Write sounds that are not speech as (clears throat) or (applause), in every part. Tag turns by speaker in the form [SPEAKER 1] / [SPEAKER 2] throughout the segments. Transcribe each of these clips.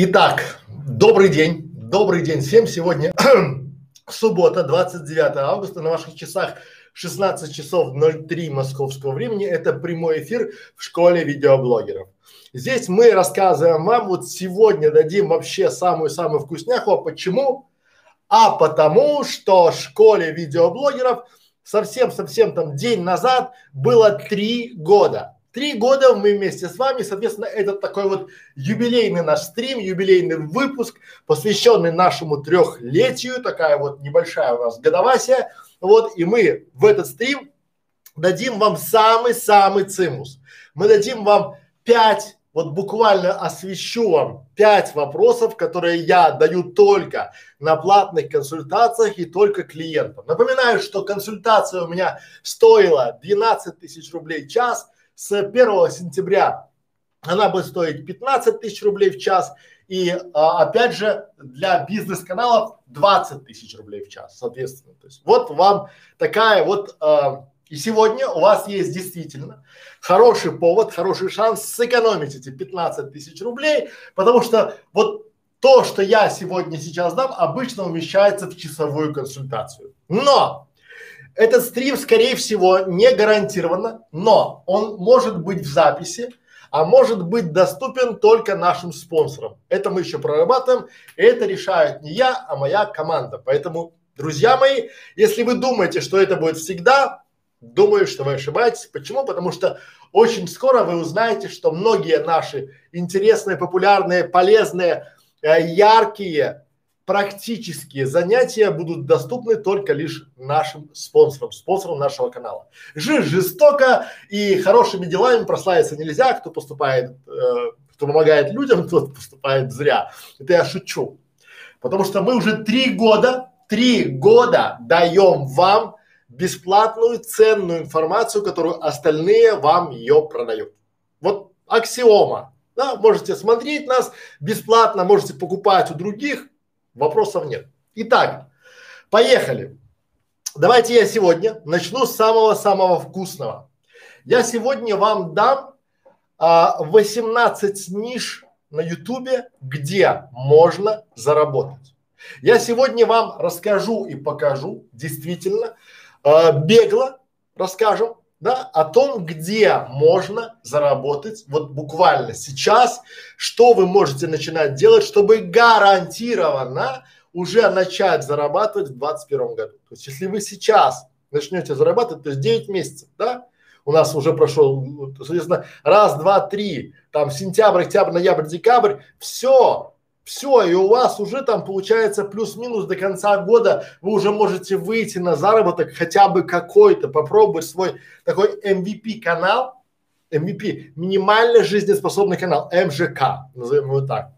[SPEAKER 1] Итак, добрый день, добрый день всем. Сегодня (clears throat) суббота, 29 августа, на ваших часах 16 часов 03 московского времени. Это прямой эфир в школе видеоблогеров. Здесь мы рассказываем вам, вот сегодня дадим вообще самую-самую вкусняху. А почему? А потому, что в школе видеоблогеров совсем-совсем там день назад было три года. Три года мы вместе с вами, соответственно, это такой вот юбилейный наш стрим, юбилейный выпуск, посвященный нашему трехлетию, такая вот небольшая у нас годовасия. Вот, и мы в этот стрим дадим вам самый-самый цимус. Мы дадим вам пять, вот буквально освещу вам пять вопросов, которые я даю только на платных консультациях и только клиентам. Напоминаю, что консультация у меня стоила 12 тысяч рублей час – с 1 сентября она будет стоить 15 тысяч рублей в час и а, опять же для бизнес-каналов 20 тысяч рублей в час, соответственно. То есть вот вам такая вот а, и сегодня у вас есть действительно хороший повод, хороший шанс сэкономить эти 15 тысяч рублей, потому что вот то, что я сегодня сейчас дам, обычно умещается в часовую консультацию. Но этот стрим, скорее всего, не гарантированно, но он может быть в записи, а может быть доступен только нашим спонсорам. Это мы еще прорабатываем, и это решает не я, а моя команда. Поэтому, друзья мои, если вы думаете, что это будет всегда, думаю, что вы ошибаетесь. Почему? Потому что очень скоро вы узнаете, что многие наши интересные, популярные, полезные, э, яркие практические занятия будут доступны только лишь нашим спонсорам, спонсорам нашего канала. Жизнь жестоко и хорошими делами прославиться нельзя. Кто поступает, э, кто помогает людям, (laughs) тот поступает зря. Это я шучу. Потому что мы уже три года, три года даем вам бесплатную ценную информацию, которую остальные вам ее продают. Вот аксиома. Да, можете смотреть нас бесплатно, можете покупать у других, Вопросов нет. Итак, поехали. Давайте я сегодня начну с самого-самого вкусного. Я сегодня вам дам а, 18 ниш на ютубе, где можно заработать. Я сегодня вам расскажу и покажу, действительно, э, бегло расскажем, да, о том, где можно заработать, вот буквально сейчас, что вы можете начинать делать, чтобы гарантированно уже начать зарабатывать в 2021 году. То есть, если вы сейчас начнете зарабатывать, то есть 9 месяцев, да, у нас уже прошел, соответственно, раз, два, три, там сентябрь, октябрь, ноябрь, декабрь, все, все, и у вас уже там получается плюс-минус до конца года вы уже можете выйти на заработок хотя бы какой-то, попробовать свой такой MVP канал, MVP, минимально жизнеспособный канал, МЖК, назовем его так.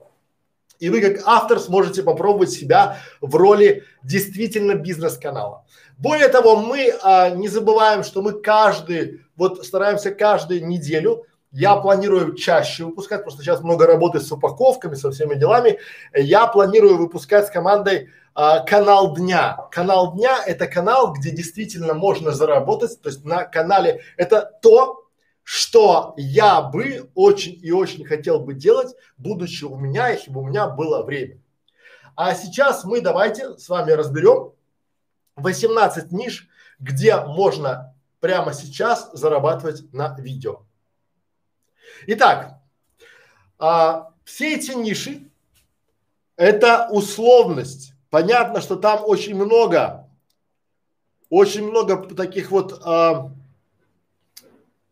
[SPEAKER 1] И вы как автор сможете попробовать себя в роли действительно бизнес-канала. Более того, мы а, не забываем, что мы каждый, вот стараемся каждую неделю я планирую чаще выпускать, просто сейчас много работы с упаковками, со всеми делами. Я планирую выпускать с командой а, канал дня. Канал дня – это канал, где действительно можно заработать. То есть на канале это то, что я бы очень и очень хотел бы делать, будучи у меня, если бы у меня было время. А сейчас мы давайте с вами разберем 18 ниш, где можно прямо сейчас зарабатывать на видео. Итак, а, все эти ниши – это условность. Понятно, что там очень много, очень много таких вот а,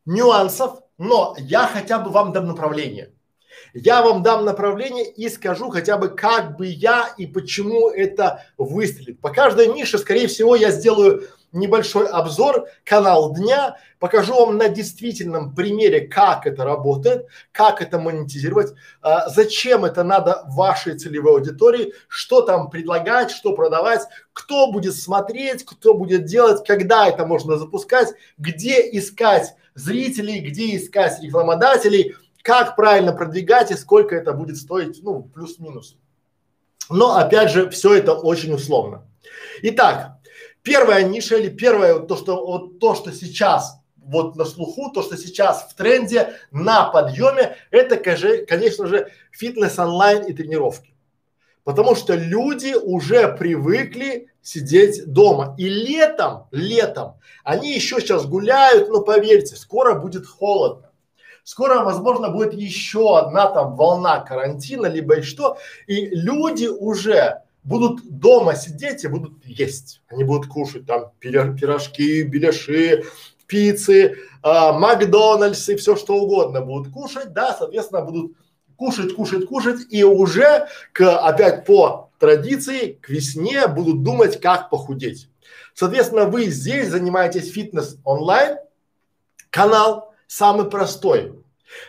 [SPEAKER 1] нюансов, но я хотя бы вам дам направление. Я вам дам направление и скажу хотя бы, как бы я и почему это выстрелит. По каждой нише, скорее всего, я сделаю небольшой обзор, канал дня, покажу вам на действительном примере, как это работает, как это монетизировать, а, зачем это надо вашей целевой аудитории, что там предлагать, что продавать, кто будет смотреть, кто будет делать, когда это можно запускать, где искать зрителей, где искать рекламодателей, как правильно продвигать и сколько это будет стоить, ну, плюс-минус. Но опять же, все это очень условно. Итак, первая ниша или первое то, что вот то, что сейчас вот на слуху, то, что сейчас в тренде, на подъеме, это, конечно же, фитнес онлайн и тренировки. Потому что люди уже привыкли сидеть дома. И летом, летом, они еще сейчас гуляют, но поверьте, скоро будет холодно. Скоро, возможно, будет еще одна там волна карантина, либо и что. И люди уже будут дома сидеть и будут есть. Они будут кушать там пирожки, беляши, пиццы, э, Макдональдсы, все что угодно будут кушать, да, соответственно, будут кушать, кушать, кушать, и уже к, опять по традиции к весне будут думать, как похудеть. Соответственно, вы здесь занимаетесь фитнес онлайн, канал самый простой.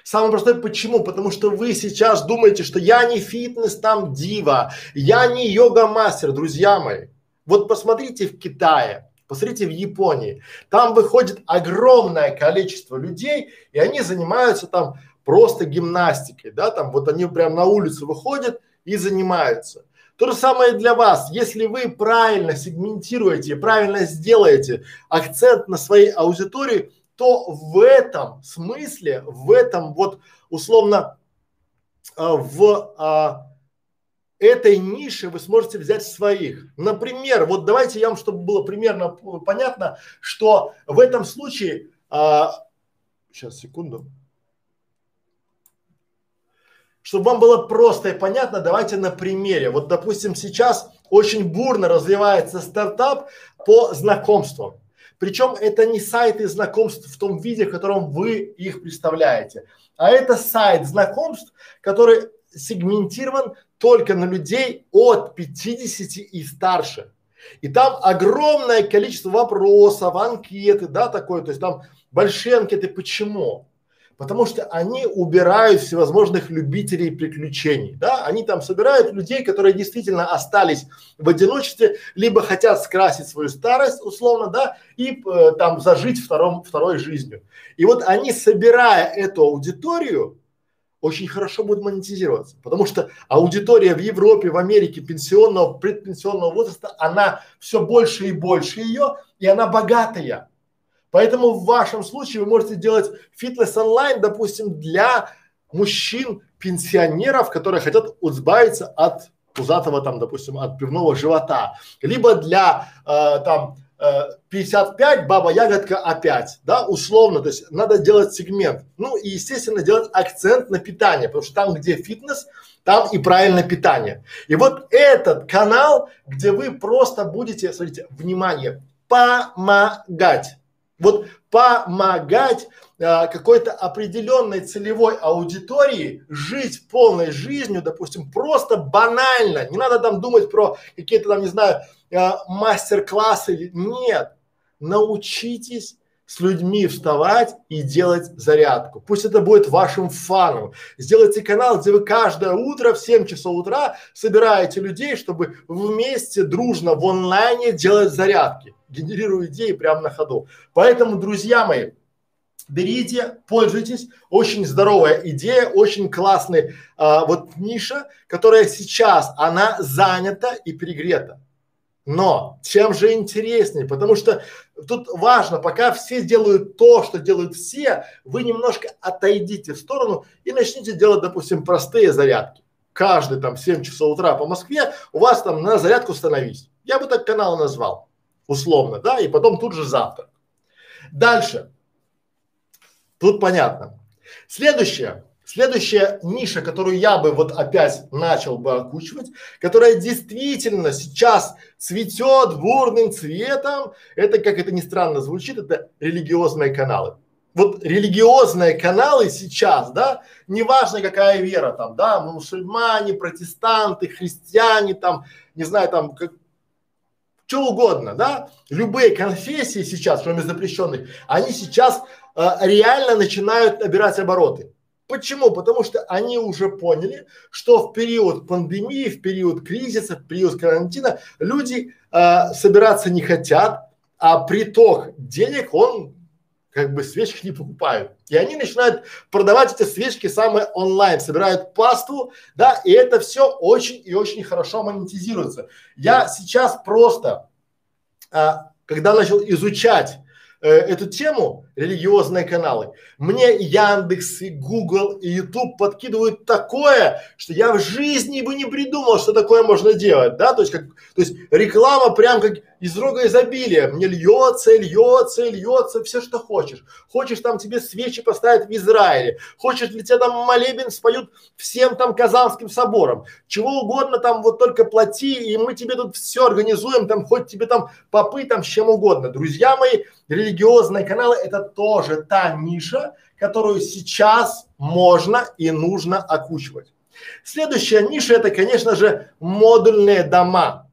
[SPEAKER 1] Самый простой почему? Потому что вы сейчас думаете, что я не фитнес там дива, я не йога мастер, друзья мои. Вот посмотрите в Китае, посмотрите в Японии, там выходит огромное количество людей, и они занимаются там просто гимнастикой, да, там вот они прям на улицу выходят и занимаются. То же самое для вас. Если вы правильно сегментируете, правильно сделаете акцент на своей аудитории, то в этом смысле, в этом вот условно э, в э, этой нише вы сможете взять своих. Например, вот давайте я вам, чтобы было примерно понятно, что в этом случае, сейчас секунду, чтобы вам было просто и понятно, давайте на примере. Вот, допустим, сейчас очень бурно развивается стартап по знакомствам. Причем это не сайты знакомств в том виде, в котором вы их представляете, а это сайт знакомств, который сегментирован только на людей от 50 и старше. И там огромное количество вопросов, анкеты, да, такое, то есть там большие анкеты. Почему? Потому что они убирают всевозможных любителей приключений, да, они там собирают людей, которые действительно остались в одиночестве, либо хотят скрасить свою старость, условно, да, и э, там зажить втором, второй жизнью. И вот они, собирая эту аудиторию, очень хорошо будут монетизироваться, потому что аудитория в Европе, в Америке пенсионного, предпенсионного возраста, она все больше и больше ее, и она богатая. Поэтому в вашем случае вы можете делать фитнес онлайн, допустим, для мужчин, пенсионеров, которые хотят избавиться от пузатого там, допустим, от пивного живота, либо для э, там э, 55 баба ягодка опять, да, условно, то есть надо делать сегмент, ну и естественно делать акцент на питание, потому что там, где фитнес, там и правильное питание. И вот этот канал, где вы просто будете, смотрите, внимание, помогать вот помогать а, какой-то определенной целевой аудитории жить полной жизнью, допустим, просто банально. Не надо там думать про какие-то там, не знаю, а, мастер-классы. Нет. Научитесь с людьми вставать и делать зарядку. Пусть это будет вашим фаном. Сделайте канал, где вы каждое утро в 7 часов утра собираете людей, чтобы вместе дружно в онлайне делать зарядки генерирую идеи прямо на ходу. Поэтому, друзья мои, берите, пользуйтесь. Очень здоровая идея, очень классная а, вот ниша, которая сейчас, она занята и перегрета. Но чем же интереснее, потому что тут важно, пока все делают то, что делают все, вы немножко отойдите в сторону и начните делать, допустим, простые зарядки. Каждый там 7 часов утра по Москве у вас там на зарядку становись. Я бы так канал назвал условно, да, и потом тут же завтра. Дальше. Тут понятно. Следующее. Следующая ниша, которую я бы вот опять начал бы окучивать, которая действительно сейчас цветет бурным цветом, это, как это ни странно звучит, это религиозные каналы. Вот религиозные каналы сейчас, да, неважно какая вера там, да, мусульмане, протестанты, христиане там, не знаю, там, как, что угодно, да, любые конфессии сейчас, кроме запрещенных, они сейчас э, реально начинают набирать обороты. Почему? Потому что они уже поняли, что в период пандемии, в период кризиса, в период карантина люди э, собираться не хотят, а приток денег, он как бы свечки не покупают. И они начинают продавать эти свечки самые онлайн, собирают пасту, да, и это все очень и очень хорошо монетизируется. Я сейчас просто, а, когда начал изучать э, эту тему, религиозные каналы, мне Яндекс, и Google, и YouTube подкидывают такое, что я в жизни бы не придумал, что такое можно делать, да, то есть как, то есть реклама прям как из рога изобилия, мне льется, льется, льется, все, что хочешь. Хочешь там тебе свечи поставят в Израиле, хочешь ли тебе там молебен споют всем там Казанским собором, чего угодно там вот только плати, и мы тебе тут все организуем, там хоть тебе там попы там с чем угодно. Друзья мои, религиозные каналы это тоже та ниша, которую сейчас можно и нужно окучивать. Следующая ниша это, конечно же, модульные дома.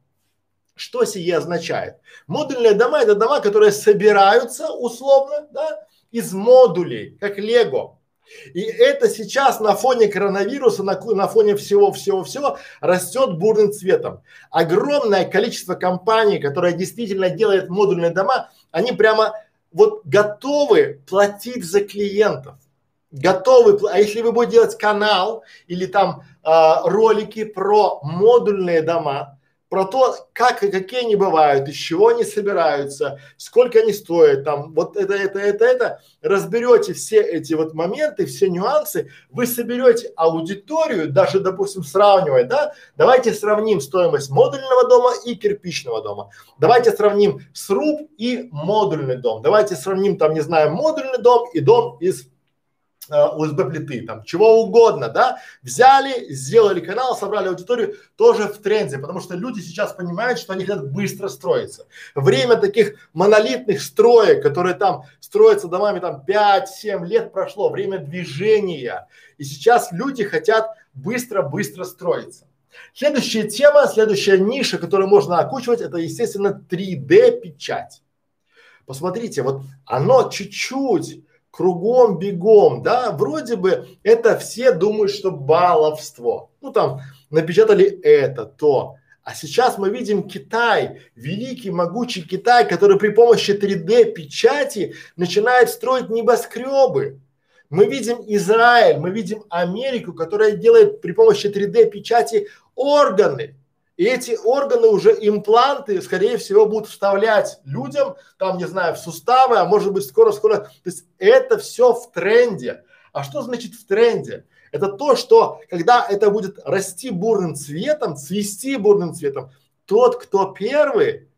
[SPEAKER 1] Что сие означает? Модульные дома это дома, которые собираются условно, да, из модулей, как лего. И это сейчас на фоне коронавируса, на, на фоне всего-всего-всего растет бурным цветом. Огромное количество компаний, которые действительно делают модульные дома, они прямо вот готовы платить за клиентов. Готовы, а если вы будете делать канал или там а, ролики про модульные дома, про то, как и какие они бывают, из чего они собираются, сколько они стоят, там, вот это, это, это, это, разберете все эти вот моменты, все нюансы, вы соберете аудиторию, даже, допустим, сравнивая, да, давайте сравним стоимость модульного дома и кирпичного дома, давайте сравним сруб и модульный дом, давайте сравним там, не знаю, модульный дом и дом из Э, плиты, там чего угодно, да, взяли, сделали канал, собрали аудиторию, тоже в тренде, потому что люди сейчас понимают, что они хотят быстро строиться. Время таких монолитных строек, которые там строятся домами там 5-7 лет прошло, время движения, и сейчас люди хотят быстро-быстро строиться. Следующая тема, следующая ниша, которую можно окучивать, это, естественно, 3D печать. Посмотрите, вот оно чуть-чуть кругом бегом, да, вроде бы это все думают, что баловство. Ну там напечатали это, то. А сейчас мы видим Китай, великий, могучий Китай, который при помощи 3D печати начинает строить небоскребы. Мы видим Израиль, мы видим Америку, которая делает при помощи 3D печати органы. И эти органы уже импланты, скорее всего, будут вставлять людям, там, не знаю, в суставы, а может быть скоро-скоро. То есть это все в тренде. А что значит в тренде? Это то, что когда это будет расти бурным цветом, цвести бурным цветом, тот, кто первый,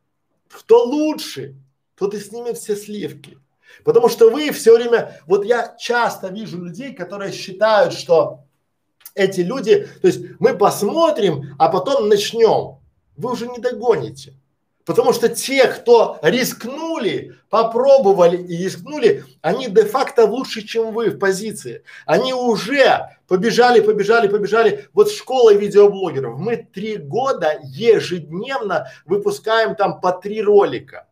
[SPEAKER 1] кто лучше, тот и снимет все сливки. Потому что вы все время, вот я часто вижу людей, которые считают, что эти люди, то есть мы посмотрим, а потом начнем. Вы уже не догоните. Потому что те, кто рискнули, попробовали и рискнули, они де-факто лучше, чем вы в позиции. Они уже побежали, побежали, побежали. Вот школа видеоблогеров. Мы три года ежедневно выпускаем там по три ролика.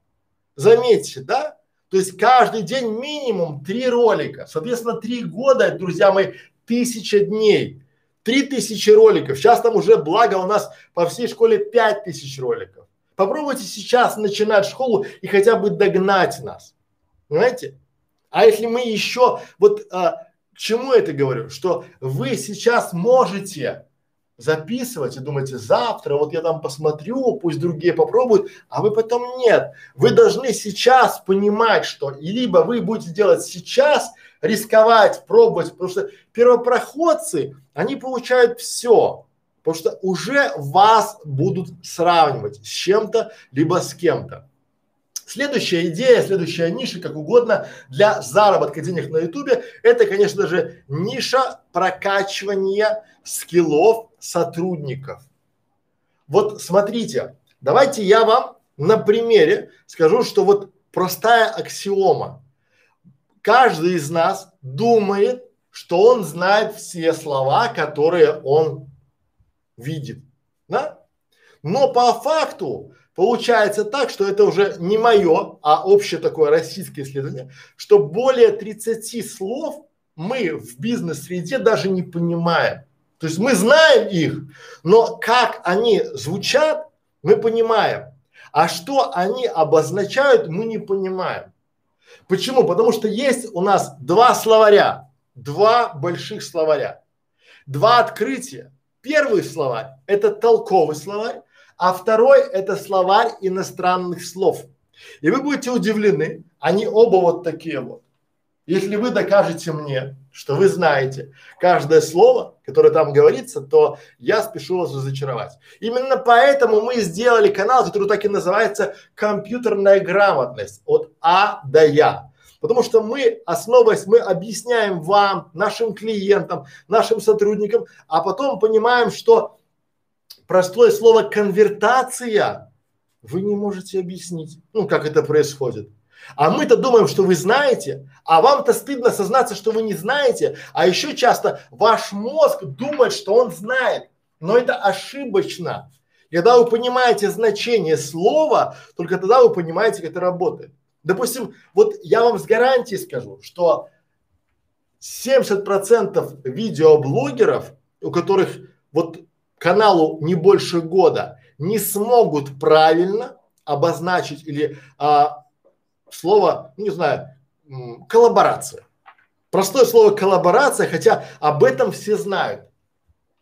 [SPEAKER 1] Заметьте, да? То есть каждый день минимум три ролика. Соответственно, три года, друзья мои, тысяча дней. Три тысячи роликов. Сейчас там уже, благо, у нас по всей школе пять тысяч роликов. Попробуйте сейчас начинать школу и хотя бы догнать нас. Понимаете? А если мы еще, вот а, к чему это говорю? Что вы сейчас можете записывать и думаете, завтра вот я там посмотрю, пусть другие попробуют, а вы потом нет. Вы должны сейчас понимать, что либо вы будете делать сейчас, рисковать, пробовать, потому что первопроходцы, они получают все, потому что уже вас будут сравнивать с чем-то, либо с кем-то. Следующая идея, следующая ниша, как угодно, для заработка денег на ютубе, это, конечно же, ниша прокачивания скиллов сотрудников. Вот смотрите, давайте я вам на примере скажу, что вот простая аксиома. Каждый из нас думает, что он знает все слова, которые он видит, да? Но по факту получается так, что это уже не мое, а общее такое российское исследование, что более 30 слов мы в бизнес-среде даже не понимаем. То есть мы знаем их, но как они звучат, мы понимаем. А что они обозначают, мы не понимаем. Почему? Потому что есть у нас два словаря, два больших словаря, два открытия. Первый словарь – это толковый словарь, а второй – это словарь иностранных слов. И вы будете удивлены, они оба вот такие вот. Если вы докажете мне, что вы знаете каждое слово, которое там говорится, то я спешу вас разочаровать. Именно поэтому мы сделали канал, который так и называется «Компьютерная грамотность» от А до Я. Потому что мы, основываясь, мы объясняем вам, нашим клиентам, нашим сотрудникам, а потом понимаем, что простое слово конвертация вы не можете объяснить, ну, как это происходит. А мы-то думаем, что вы знаете, а вам-то стыдно сознаться, что вы не знаете, а еще часто ваш мозг думает, что он знает, но это ошибочно. Когда вы понимаете значение слова, только тогда вы понимаете, как это работает. Допустим, вот я вам с гарантией скажу, что 70% видеоблогеров, у которых вот каналу не больше года, не смогут правильно обозначить или а, слово, ну, не знаю, коллаборация. Простое слово коллаборация, хотя об этом все знают.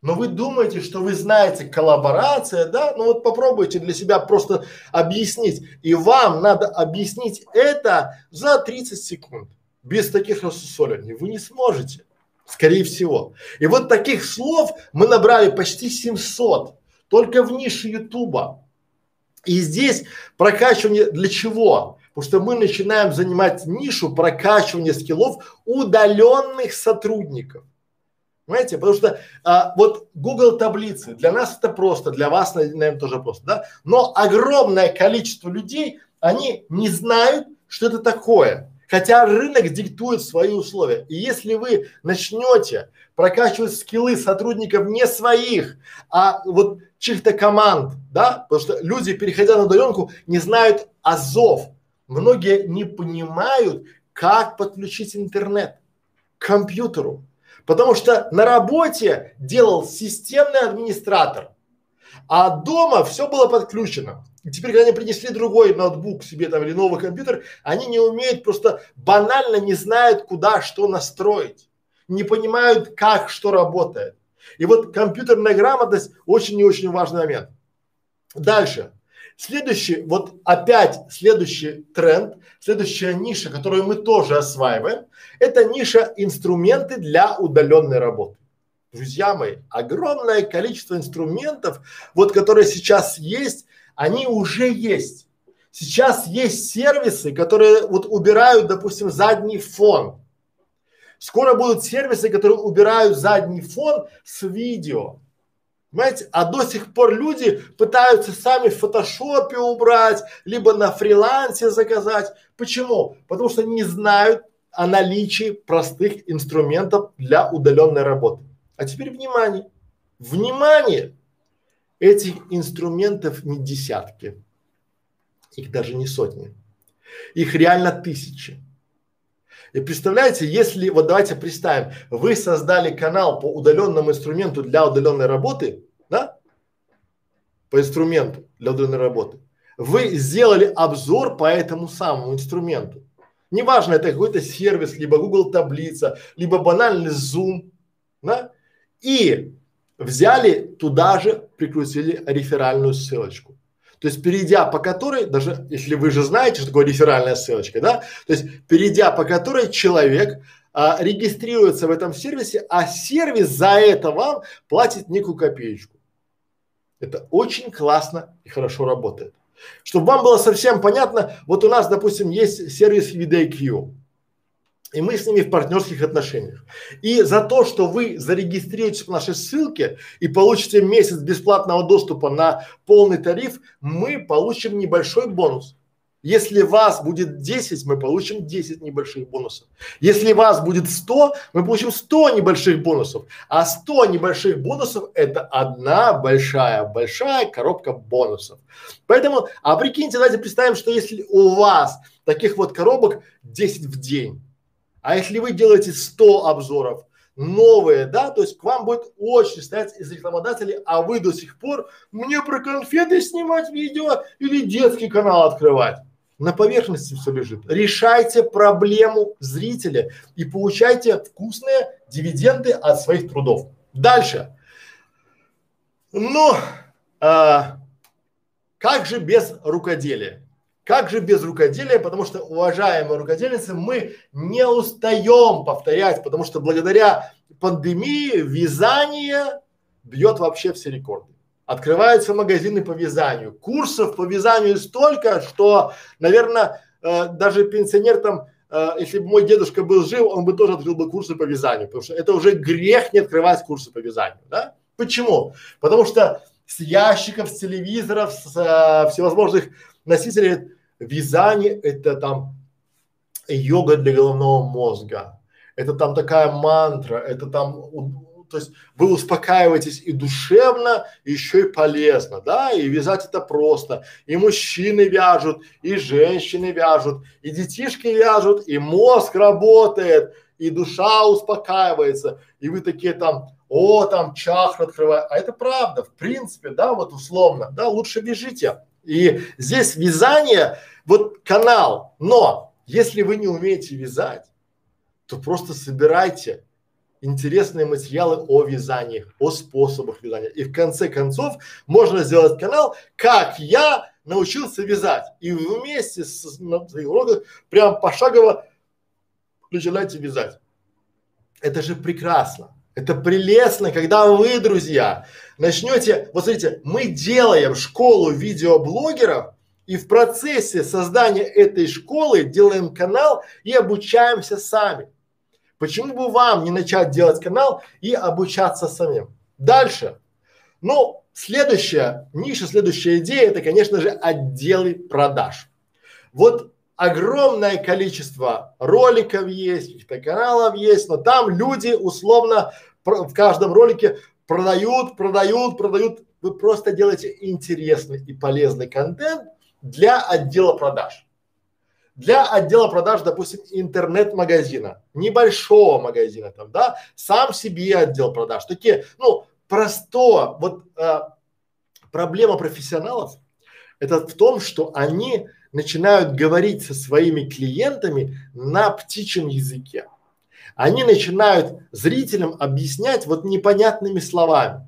[SPEAKER 1] Но вы думаете, что вы знаете коллаборация, да? Ну вот попробуйте для себя просто объяснить. И вам надо объяснить это за 30 секунд. Без таких рассусоливаний. Вы не сможете. Скорее всего. И вот таких слов мы набрали почти 700. Только в нише Ютуба. И здесь прокачивание для чего? Потому что мы начинаем занимать нишу прокачивания скиллов удаленных сотрудников. Понимаете? Потому что а, вот Google таблицы, для нас это просто, для вас, наверное, тоже просто, да? Но огромное количество людей, они не знают, что это такое. Хотя рынок диктует свои условия. И если вы начнете прокачивать скиллы сотрудников не своих, а вот чьих-то команд, да, потому что люди, переходя на удаленку, не знают азов. Многие не понимают, как подключить интернет к компьютеру. Потому что на работе делал системный администратор, а дома все было подключено. И теперь, когда они принесли другой ноутбук себе там или новый компьютер, они не умеют, просто банально не знают, куда что настроить. Не понимают, как что работает. И вот компьютерная грамотность очень и очень важный момент. Дальше. Следующий, вот опять следующий тренд, следующая ниша, которую мы тоже осваиваем, это ниша инструменты для удаленной работы. Друзья мои, огромное количество инструментов, вот которые сейчас есть, они уже есть. Сейчас есть сервисы, которые вот убирают, допустим, задний фон. Скоро будут сервисы, которые убирают задний фон с видео. Понимаете? А до сих пор люди пытаются сами в фотошопе убрать, либо на фрилансе заказать. Почему? Потому что не знают о наличии простых инструментов для удаленной работы. А теперь внимание. Внимание! Этих инструментов не десятки, их даже не сотни, их реально тысячи. И представляете, если, вот давайте представим, вы создали канал по удаленному инструменту для удаленной работы? По инструменту для удаленной работы. Вы сделали обзор по этому самому инструменту. Неважно, это какой-то сервис, либо Google таблица, либо банальный Zoom, да? И взяли туда же, прикрутили реферальную ссылочку. То есть перейдя по которой, даже если вы же знаете, что такое реферальная ссылочка, да, то есть перейдя по которой человек а, регистрируется в этом сервисе, а сервис за это вам платит некую копеечку. Это очень классно и хорошо работает. Чтобы вам было совсем понятно, вот у нас, допустим, есть сервис VidIQ и мы с ними в партнерских отношениях. И за то, что вы зарегистрируетесь по нашей ссылке и получите месяц бесплатного доступа на полный тариф, мы получим небольшой бонус. Если вас будет 10, мы получим 10 небольших бонусов. Если вас будет 100, мы получим 100 небольших бонусов. А 100 небольших бонусов это одна большая, большая коробка бонусов. Поэтому, а прикиньте, давайте представим, что если у вас таких вот коробок 10 в день, а если вы делаете 100 обзоров, новые, да, то есть к вам будет очень стоять из рекламодателей, а вы до сих пор мне про конфеты снимать видео или детский канал открывать. На поверхности все лежит. Решайте проблему зрителя и получайте вкусные дивиденды от своих трудов. Дальше. Ну, а, как же без рукоделия? Как же без рукоделия? Потому что, уважаемые рукодельницы, мы не устаем повторять, потому что благодаря пандемии вязание бьет вообще все рекорды. Открываются магазины по вязанию. Курсов по вязанию столько, что, наверное, э, даже пенсионер там, э, если бы мой дедушка был жив, он бы тоже открыл бы курсы по вязанию, потому что это уже грех не открывать курсы по вязанию, да? Почему? Потому что с ящиков, с телевизоров, с э, всевозможных носителей вязание это там йога для головного мозга, это там такая мантра, это там, то есть вы успокаиваетесь и душевно, и еще и полезно, да, и вязать это просто, и мужчины вяжут, и женщины вяжут, и детишки вяжут, и мозг работает, и душа успокаивается, и вы такие там, о, там чахра открываю, а это правда, в принципе, да, вот условно, да, лучше вяжите. И здесь вязание, вот канал, но если вы не умеете вязать, то просто собирайте интересные материалы о вязании, о способах вязания. И в конце концов можно сделать канал, как я научился вязать. И вместе с, на своих уроках прям пошагово начинайте вязать. Это же прекрасно. Это прелестно, когда вы, друзья, начнете, вот смотрите, мы делаем школу видеоблогеров и в процессе создания этой школы делаем канал и обучаемся сами. Почему бы вам не начать делать канал и обучаться самим? Дальше. Ну, следующая ниша, следующая идея, это, конечно же, отделы продаж. Вот огромное количество роликов есть, каких-то каналов есть, но там люди условно в каждом ролике продают, продают, продают. Вы просто делаете интересный и полезный контент для отдела продаж. Для отдела продаж, допустим, интернет-магазина, небольшого магазина там, да, сам себе отдел продаж. Такие, ну, просто, вот э, проблема профессионалов это в том, что они начинают говорить со своими клиентами на птичьем языке. Они начинают зрителям объяснять вот непонятными словами.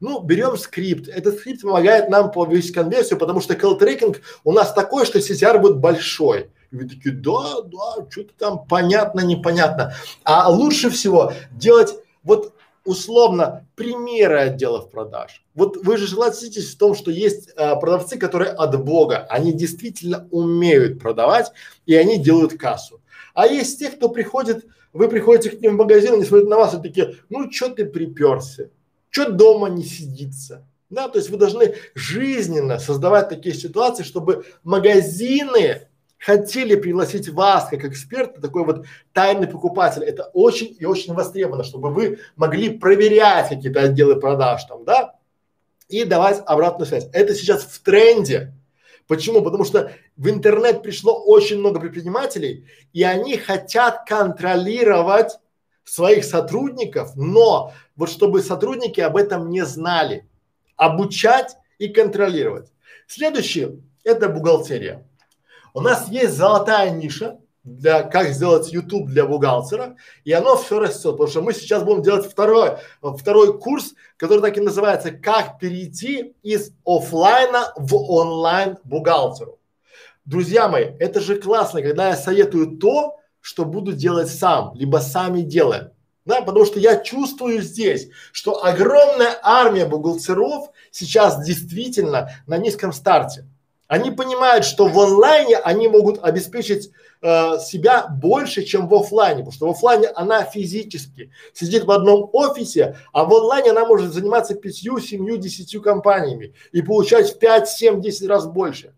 [SPEAKER 1] Ну, берем скрипт. Этот скрипт помогает нам повысить конверсию, потому что call трекинг у нас такой, что CTR будет большой. И вы такие, да, да, что-то там понятно, непонятно. А лучше всего делать вот условно примеры отделов продаж. Вот вы же согласитесь в том, что есть а, продавцы, которые от Бога, они действительно умеют продавать и они делают кассу. А есть те, кто приходит, вы приходите к ним в магазин, они смотрят на вас и такие, ну что ты приперся, что дома не сидится. Да, то есть вы должны жизненно создавать такие ситуации, чтобы магазины хотели пригласить вас как эксперта, такой вот тайный покупатель. Это очень и очень востребовано, чтобы вы могли проверять какие-то отделы продаж там, да, и давать обратную связь. Это сейчас в тренде. Почему? Потому что в интернет пришло очень много предпринимателей, и они хотят контролировать своих сотрудников, но вот чтобы сотрудники об этом не знали, обучать и контролировать. Следующее – это бухгалтерия. У нас есть золотая ниша для как сделать YouTube для бухгалтера, и оно все растет, потому что мы сейчас будем делать второй, второй курс, который так и называется «Как перейти из офлайна в онлайн бухгалтеру». Друзья мои, это же классно, когда я советую то, что буду делать сам, либо сами делаем. Да, потому что я чувствую здесь, что огромная армия бухгалтеров сейчас действительно на низком старте. Они понимают, что в онлайне они могут обеспечить э, себя больше, чем в офлайне, потому что в офлайне она физически сидит в одном офисе, а в онлайне она может заниматься пятью, семью, десятью компаниями и получать в пять, семь, десять раз больше.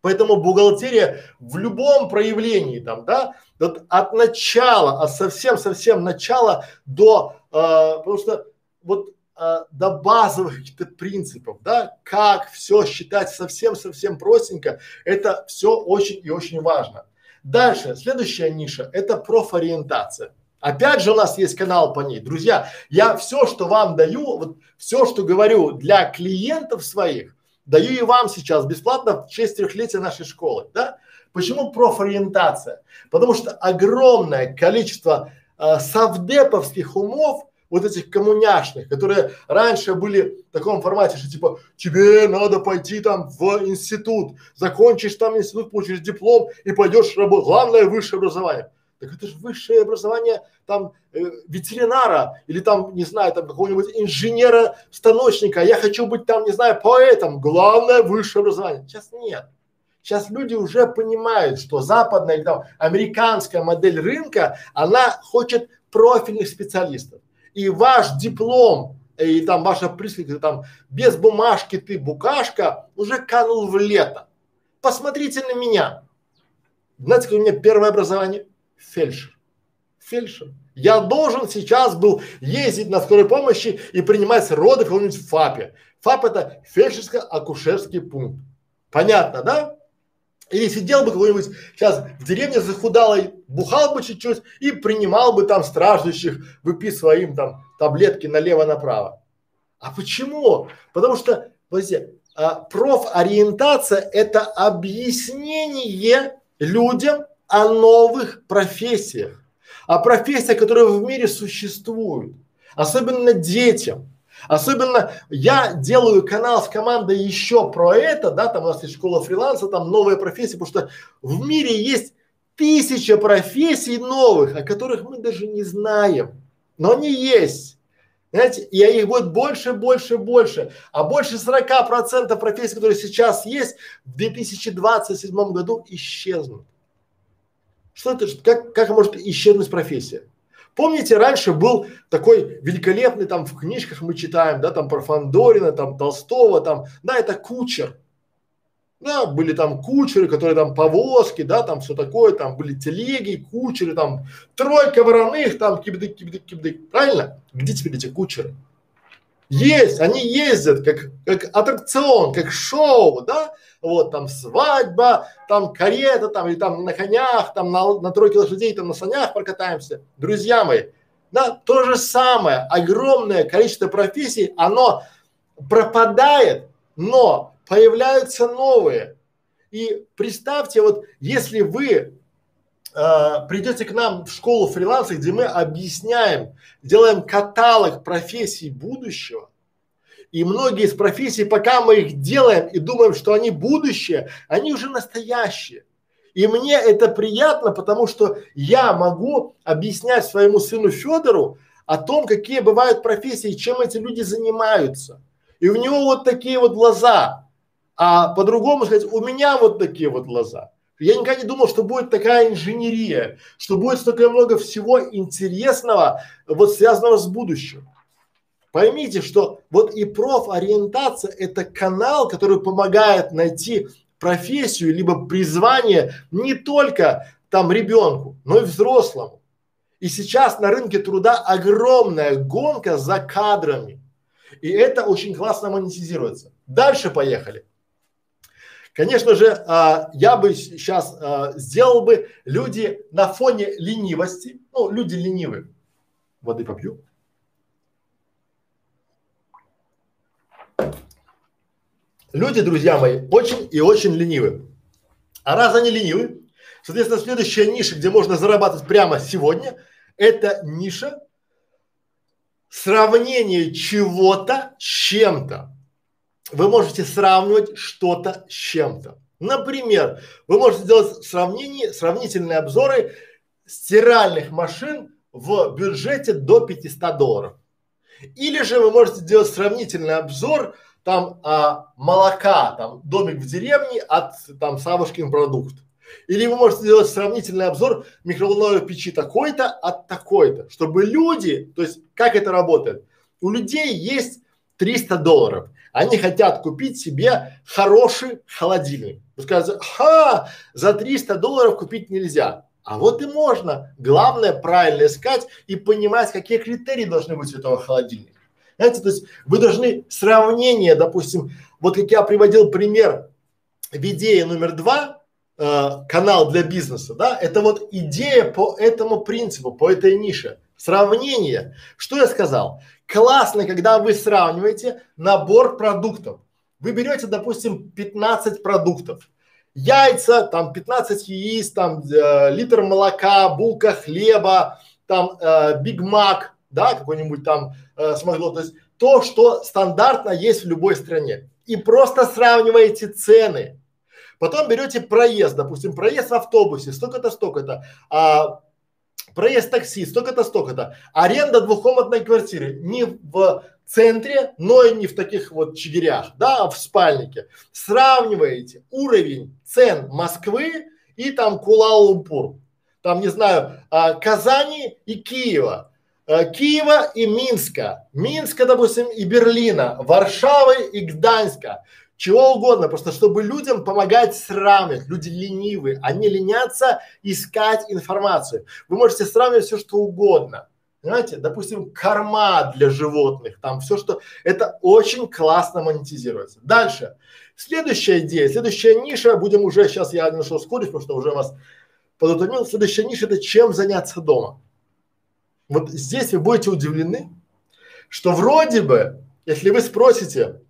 [SPEAKER 1] Поэтому бухгалтерия в любом проявлении там, да, вот от начала, от совсем-совсем начала до, э, потому что вот э, до базовых каких-то принципов, да, как все считать совсем-совсем простенько, это все очень и очень важно. Дальше, следующая ниша – это профориентация. Опять же у нас есть канал по ней. Друзья, я все, что вам даю, вот все, что говорю для клиентов своих, даю и вам сейчас бесплатно в честь трехлетия нашей школы, да? Почему профориентация? Потому что огромное количество э, совдеповских умов вот этих коммуняшных, которые раньше были в таком формате, что типа тебе надо пойти там в институт, закончишь там институт, получишь диплом и пойдешь работать. Главное высшее образование. Так это же высшее образование там э, ветеринара или там, не знаю, там какого-нибудь инженера-станочника. Я хочу быть там, не знаю, поэтом. Главное высшее образование. Сейчас нет. Сейчас люди уже понимают, что западная или там американская модель рынка, она хочет профильных специалистов. И ваш диплом и там ваша присвита там без бумажки ты букашка уже канул в лето. Посмотрите на меня. Знаете, какое у меня первое образование? Фельдшер. Фельдшер. Я должен сейчас был ездить на скорой помощи и принимать роды в каком-нибудь ФАПе. ФАП это фельдшерско-акушерский пункт. Понятно, да? Или сидел бы какой-нибудь сейчас в деревне захудалый, бухал бы чуть-чуть и принимал бы там страждущих, выписывая им там таблетки налево-направо. А почему? Потому что, подождите, а, профориентация – это объяснение людям о новых профессиях, о профессиях, которые в мире существуют, особенно детям. Особенно я делаю канал с командой еще про это, да, там у нас есть школа фриланса, там новые профессии, потому что в мире есть тысяча профессий новых, о которых мы даже не знаем, но они есть. Знаете, и их будет больше, больше, больше. А больше 40 процентов профессий, которые сейчас есть, в 2027 году исчезнут. Что это, как, как может исчезнуть профессия? Помните, раньше был такой великолепный, там в книжках мы читаем, да, там про Фандорина, там Толстого, там, да, это кучер. Да, были там кучеры, которые там повозки, да, там все такое, там были телеги, кучеры, там тройка вороных, там кибдык, кибдык, кибдык. Правильно? Где теперь эти кучеры? Есть, они ездят как, как аттракцион, как шоу, да, вот там свадьба, там карета, там или там на конях, там на, на тройке лошадей, там на санях прокатаемся. Друзья мои, да, то же самое, огромное количество профессий, оно пропадает, но появляются новые. И представьте, вот если вы э, придете к нам в школу фриланса, где мы объясняем, делаем каталог профессий будущего, и многие из профессий, пока мы их делаем и думаем, что они будущее, они уже настоящие. И мне это приятно, потому что я могу объяснять своему сыну Федору о том, какие бывают профессии, чем эти люди занимаются. И у него вот такие вот глаза. А по-другому сказать, у меня вот такие вот глаза. Я никогда не думал, что будет такая инженерия, что будет столько много всего интересного, вот связанного с будущим. Поймите, что вот и профориентация – это канал, который помогает найти профессию либо призвание не только там ребенку, но и взрослому. И сейчас на рынке труда огромная гонка за кадрами. И это очень классно монетизируется. Дальше поехали. Конечно же, а, я бы сейчас а, сделал бы люди на фоне ленивости, ну, люди ленивые. Воды попью. Люди, друзья мои, очень и очень ленивы. А раз они ленивы, соответственно, следующая ниша, где можно зарабатывать прямо сегодня, это ниша сравнение чего-то с чем-то. Вы можете сравнивать что-то с чем-то. Например, вы можете делать сравнение, сравнительные обзоры стиральных машин в бюджете до 500 долларов. Или же вы можете делать сравнительный обзор там а, молока, там домик в деревне от там Савушкин продукт. Или вы можете сделать сравнительный обзор микроволновой печи такой-то от такой-то, чтобы люди, то есть как это работает? У людей есть 300 долларов, они хотят купить себе хороший холодильник. Вы скажете, ха, за 300 долларов купить нельзя. А вот и можно. Главное правильно искать и понимать, какие критерии должны быть у этого холодильника. Знаете, то есть вы должны сравнение, допустим, вот как я приводил пример в идее номер два, э, канал для бизнеса, да, это вот идея по этому принципу, по этой нише. Сравнение. Что я сказал? Классно, когда вы сравниваете набор продуктов. Вы берете, допустим, 15 продуктов. Яйца, там 15 яиц, там э, литр молока, булка хлеба, там э, Биг Мак, да, какой-нибудь там э, смогло, то есть то, что стандартно есть в любой стране. И просто сравниваете цены. Потом берете проезд, допустим, проезд в автобусе, столько-то, столько-то, а, проезд такси, столько-то, столько-то, аренда двухкомнатной квартиры не в центре, но и не в таких вот чигирях, да, а в спальнике. Сравниваете уровень цен Москвы и там Кула-Лумпур, там, не знаю, а, Казани и Киева, а, Киева и Минска, Минска, допустим, и Берлина, Варшавы и Гданьска, чего угодно, просто чтобы людям помогать сравнивать. Люди ленивые, они ленятся искать информацию. Вы можете сравнивать все, что угодно. Понимаете, допустим, корма для животных, там все, что это очень классно монетизируется. Дальше. Следующая идея, следующая ниша, будем уже, сейчас я немножко ускорюсь, потому что уже вас подутомил. Следующая ниша это чем заняться дома. Вот здесь вы будете удивлены, что вроде бы, если вы спросите,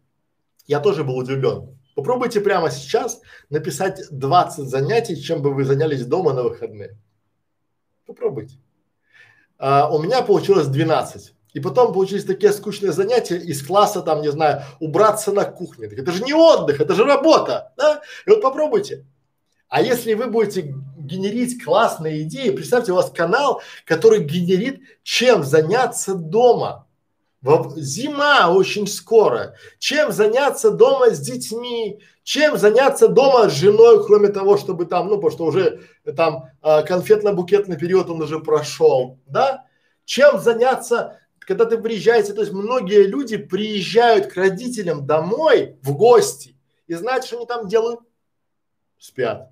[SPEAKER 1] я тоже был удивлен. Попробуйте прямо сейчас написать 20 занятий, чем бы вы занялись дома на выходные. Попробуйте. А, у меня получилось 12. И потом получились такие скучные занятия из класса, там, не знаю, убраться на кухне. Это же не отдых, это же работа, да? И вот попробуйте. А если вы будете генерить классные идеи, представьте, у вас канал, который генерит, чем заняться дома. Зима очень скоро. Чем заняться дома с детьми? Чем заняться дома с женой, кроме того, чтобы там, ну, потому что уже там а, конфетно-букетный период он уже прошел, да? Чем заняться когда ты приезжаете, то есть многие люди приезжают к родителям домой в гости и знаете, что они там делают? Спят.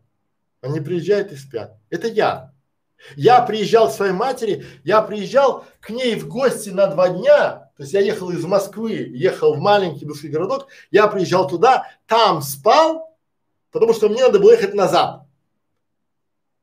[SPEAKER 1] Они приезжают и спят. Это я. Я приезжал к своей матери, я приезжал к ней в гости на два дня, то есть я ехал из Москвы, ехал в маленький бывший городок, я приезжал туда, там спал, потому что мне надо было ехать назад.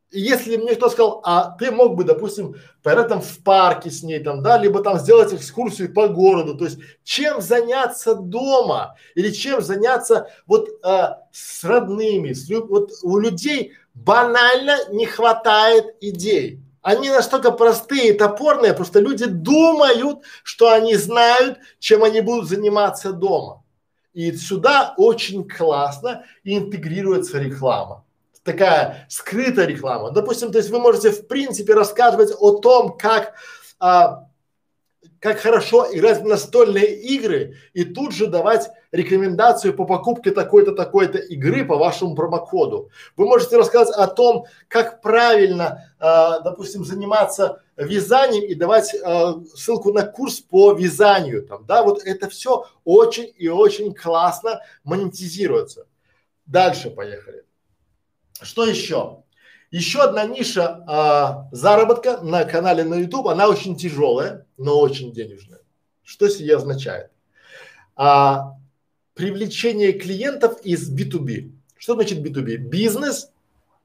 [SPEAKER 1] И если мне кто сказал, а ты мог бы, допустим, поиграть там в парке с ней там, да, либо там сделать экскурсию по городу, то есть чем заняться дома или чем заняться вот а, с родными, с, вот у людей банально не хватает идей. Они настолько простые и топорные, просто люди думают, что они знают, чем они будут заниматься дома. И сюда очень классно интегрируется реклама такая скрытая реклама. Допустим, то есть вы можете в принципе рассказывать о том, как а, как хорошо играть в настольные игры и тут же давать рекомендацию по покупке такой-то, такой-то игры по вашему промокоду. Вы можете рассказать о том, как правильно, э, допустим, заниматься вязанием и давать э, ссылку на курс по вязанию. Там, да, вот это все очень и очень классно монетизируется. Дальше поехали. Что еще? Еще одна ниша а, заработка на канале на YouTube, она очень тяжелая, но очень денежная. Что себе означает? А, привлечение клиентов из B2B. Что значит B2B? Бизнес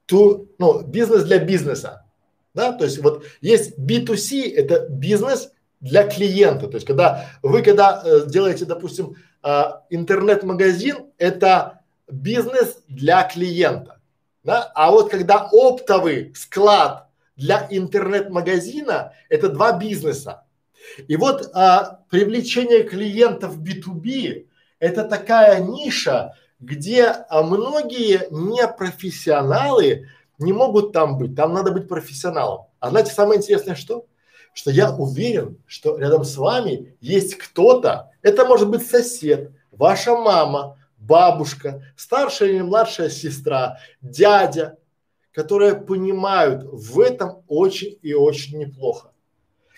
[SPEAKER 1] to, ну, бизнес для бизнеса. Да, то есть вот есть B2C, это бизнес для клиента. То есть когда вы когда э, делаете, допустим, э, интернет-магазин, это бизнес для клиента да? А вот когда оптовый склад для интернет-магазина – это два бизнеса. И вот а, привлечение клиентов B2B – это такая ниша, где а, многие непрофессионалы не могут там быть, там надо быть профессионалом. А знаете, самое интересное что? Что я уверен, что рядом с вами есть кто-то, это может быть сосед, ваша мама, бабушка, старшая или младшая сестра, дядя, которые понимают в этом очень и очень неплохо.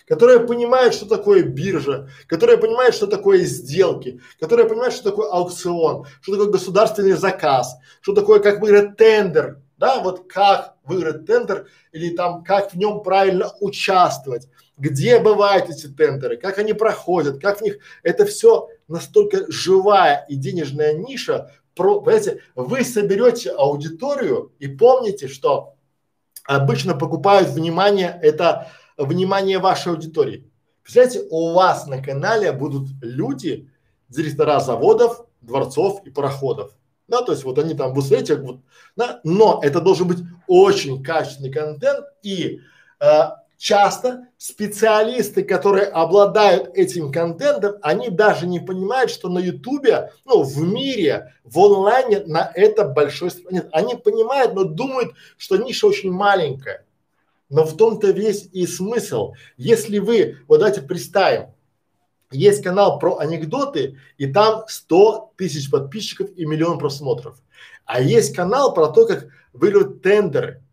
[SPEAKER 1] Которые понимают, что такое биржа, которые понимают, что такое сделки, которые понимают, что такое аукцион, что такое государственный заказ, что такое, как выиграть тендер, да, вот как выиграть тендер или там как в нем правильно участвовать, где бывают эти тендеры, как они проходят, как в них, это все настолько живая и денежная ниша, про, понимаете, вы соберете аудиторию и помните, что обычно покупают внимание, это внимание вашей аудитории. Представляете, у вас на канале будут люди, директора заводов, дворцов и пароходов. Да, то есть вот они там, вы смотрите, вот, да, но это должен быть очень качественный контент и э, часто специалисты, которые обладают этим контентом, они даже не понимают, что на ютубе, ну, в мире, в онлайне на это большой, нет, они понимают, но думают, что ниша очень маленькая. Но в том-то весь и смысл. Если вы, вот давайте представим, есть канал про анекдоты, и там 100 тысяч подписчиков и миллион просмотров. А есть канал про то, как выигрывать тендеры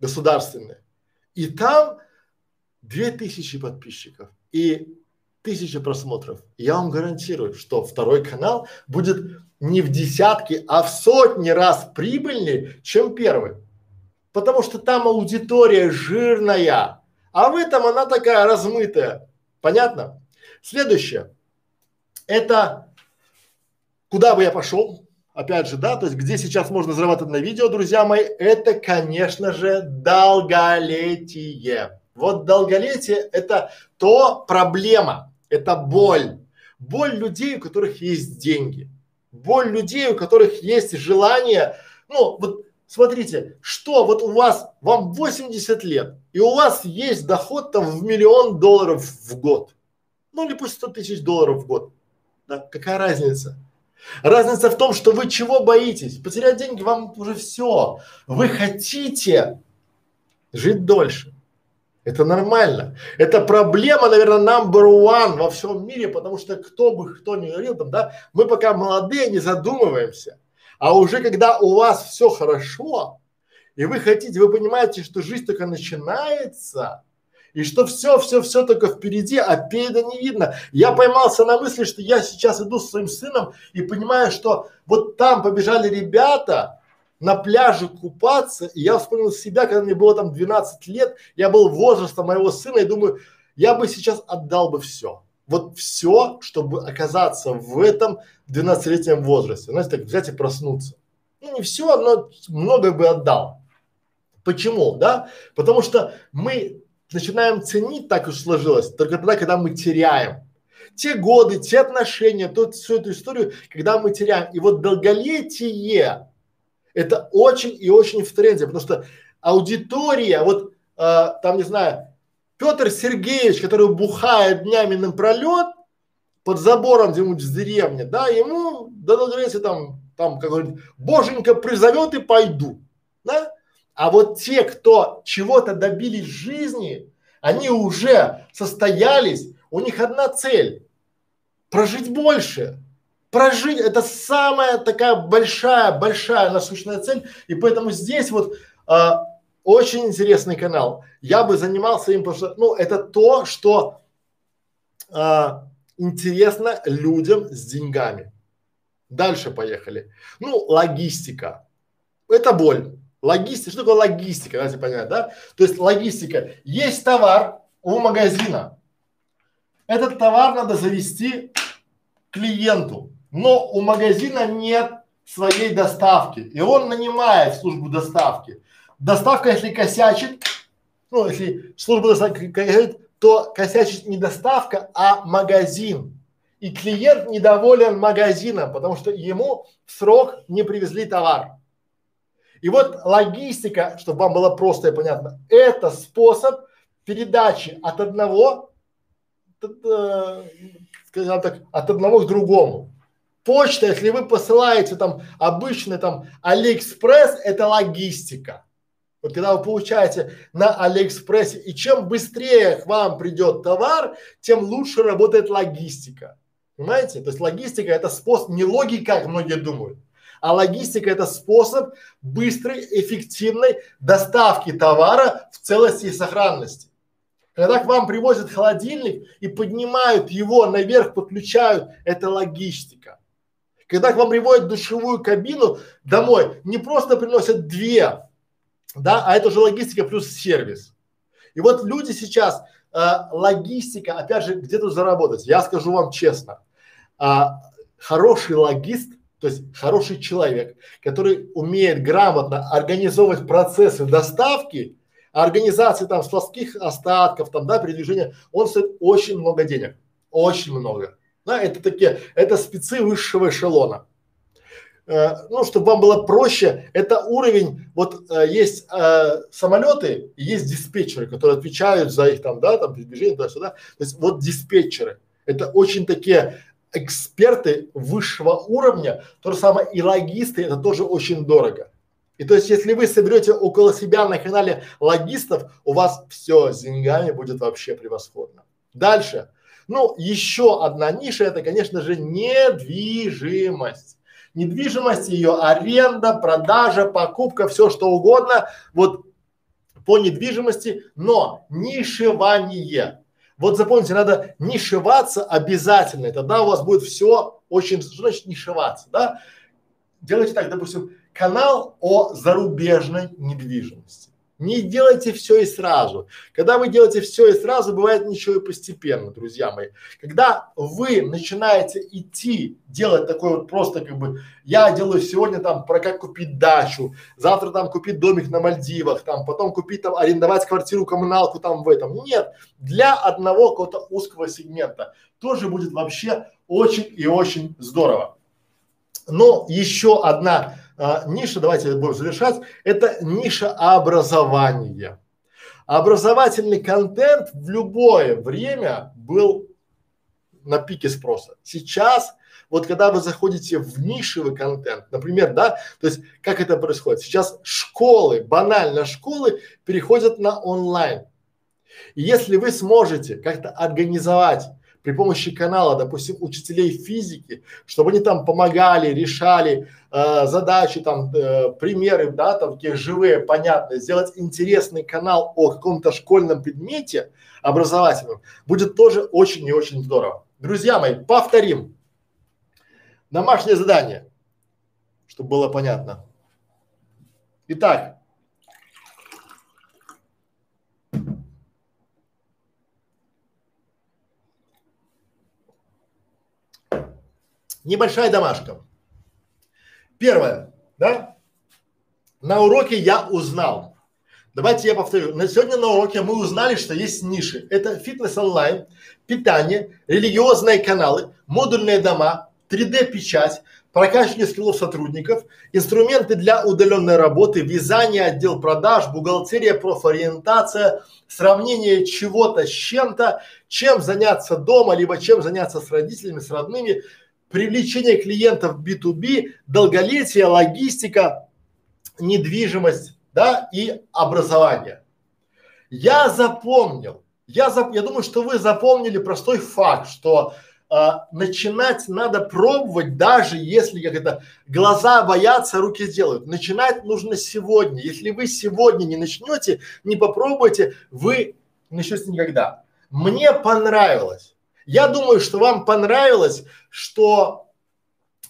[SPEAKER 1] государственные. И там две тысячи подписчиков и тысяча просмотров. Я вам гарантирую, что второй канал будет не в десятки, а в сотни раз прибыльнее, чем первый. Потому что там аудитория жирная, а в этом она такая размытая. Понятно? Следующее. Это куда бы я пошел? Опять же, да, то есть где сейчас можно зарабатывать на видео, друзья мои, это, конечно же, долголетие. Вот долголетие это то проблема, это боль. Боль людей, у которых есть деньги. Боль людей, у которых есть желание, ну вот смотрите, что вот у вас, вам 80 лет, и у вас есть доход там в миллион долларов в год. Ну или пусть 100 тысяч долларов в год. Да, какая разница? Разница в том, что вы чего боитесь? Потерять деньги вам уже все. Вы хотите жить дольше. Это нормально. Это проблема, наверное, number one во всем мире, потому что кто бы кто ни говорил там, да, мы пока молодые, не задумываемся. А уже когда у вас все хорошо, и вы хотите, вы понимаете, что жизнь только начинается, и что все, все, все только впереди, а переда не видно. Я поймался на мысли, что я сейчас иду с своим сыном и понимаю, что вот там побежали ребята на пляже купаться, и я вспомнил себя, когда мне было там 12 лет, я был возраста моего сына, и думаю, я бы сейчас отдал бы все. Вот все, чтобы оказаться в этом 12-летнем возрасте. Знаете, так взять и проснуться. Ну, не все, но много бы отдал. Почему, да? Потому что мы начинаем ценить, так уж сложилось, только тогда, когда мы теряем. Те годы, те отношения, тот, всю эту историю, когда мы теряем. И вот долголетие – это очень и очень в тренде, потому что аудитория, вот э, там, не знаю, Петр Сергеевич, который бухает днями напролет под забором где-нибудь в деревне, да, ему до долголетия там, там, как говорит, боженька призовет и пойду, да, а вот те, кто чего-то добились в жизни, они уже состоялись, у них одна цель – прожить больше. Прожить – это самая такая большая, большая насущная цель. И поэтому здесь вот а, очень интересный канал. Я бы занимался им, потому что, ну, это то, что а, интересно людям с деньгами. Дальше поехали. Ну, логистика. Это боль. Логистика, что такое логистика, давайте понять, да? То есть логистика, есть товар у магазина, этот товар надо завести клиенту, но у магазина нет своей доставки, и он нанимает службу доставки. Доставка, если косячит, ну, если служба доставки косячит, то косячит не доставка, а магазин. И клиент недоволен магазином, потому что ему в срок не привезли товар. И вот логистика, чтобы вам было просто и понятно, это способ передачи от одного, скажем так, от одного к другому. Почта, если вы посылаете там обычный там Алиэкспресс, это логистика. Вот когда вы получаете на Алиэкспрессе, и чем быстрее к вам придет товар, тем лучше работает логистика. Понимаете? То есть логистика это способ, не логика, как многие думают. А логистика это способ быстрой, эффективной доставки товара в целости и сохранности. Когда к вам привозят холодильник и поднимают его наверх, подключают, это логистика. Когда к вам приводят душевую кабину домой, не просто приносят две, да, а это уже логистика плюс сервис. И вот люди сейчас, э, логистика, опять же, где тут заработать? Я скажу вам честно, э, хороший логист то есть хороший человек, который умеет грамотно организовывать процессы доставки, организации там складских остатков, там, да, передвижения, он стоит очень много денег, очень много. Да, это такие, это спецы высшего эшелона. э, ну, чтобы вам было проще, это уровень, вот э, есть э, самолеты, есть диспетчеры, которые отвечают за их там, да, там, движение туда-сюда. То есть вот диспетчеры, это очень такие эксперты высшего уровня, то же самое и логисты, это тоже очень дорого. И то есть, если вы соберете около себя на канале логистов, у вас все с деньгами будет вообще превосходно. Дальше. Ну, еще одна ниша, это, конечно же, недвижимость. Недвижимость, ее аренда, продажа, покупка, все что угодно, вот по недвижимости, но нишевание. Вот запомните, надо нишеваться обязательно, и тогда у вас будет все очень, что значит нишеваться, да? Делайте так, допустим, канал о зарубежной недвижимости. Не делайте все и сразу. Когда вы делаете все и сразу, бывает ничего и постепенно, друзья мои. Когда вы начинаете идти, делать такой вот просто как бы, я делаю сегодня там про как купить дачу, завтра там купить домик на Мальдивах, там потом купить там, арендовать квартиру, коммуналку там в этом. Нет, для одного какого-то узкого сегмента тоже будет вообще очень и очень здорово. Но еще одна а, ниша, давайте будем завершать, это ниша образования. Образовательный контент в любое время был на пике спроса. Сейчас, вот когда вы заходите в нишевый контент, например, да, то есть как это происходит? Сейчас школы, банально школы переходят на онлайн. И если вы сможете как-то организовать при помощи канала, допустим, учителей физики, чтобы они там помогали, решали э, задачи, там э, примеры, да, там такие живые, понятные, сделать интересный канал о каком-то школьном предмете образовательном, будет тоже очень и очень здорово. Друзья мои, повторим. Домашнее задание, чтобы было понятно. Итак, Небольшая домашка. Первое, да? На уроке я узнал. Давайте я повторю. На сегодня на уроке мы узнали, что есть ниши. Это фитнес онлайн, питание, религиозные каналы, модульные дома, 3D-печать, прокачивание скиллов сотрудников, инструменты для удаленной работы, вязание, отдел продаж, бухгалтерия, профориентация, сравнение чего-то с чем-то, чем заняться дома, либо чем заняться с родителями, с родными, привлечение клиентов B2B, долголетие, логистика, недвижимость, да, и образование. Я запомнил, я, зап, я думаю, что вы запомнили простой факт, что а, начинать надо пробовать, даже если как это глаза боятся, руки делают. Начинать нужно сегодня. Если вы сегодня не начнете, не попробуете, вы не начнете никогда. Мне понравилось. Я думаю, что вам понравилось, что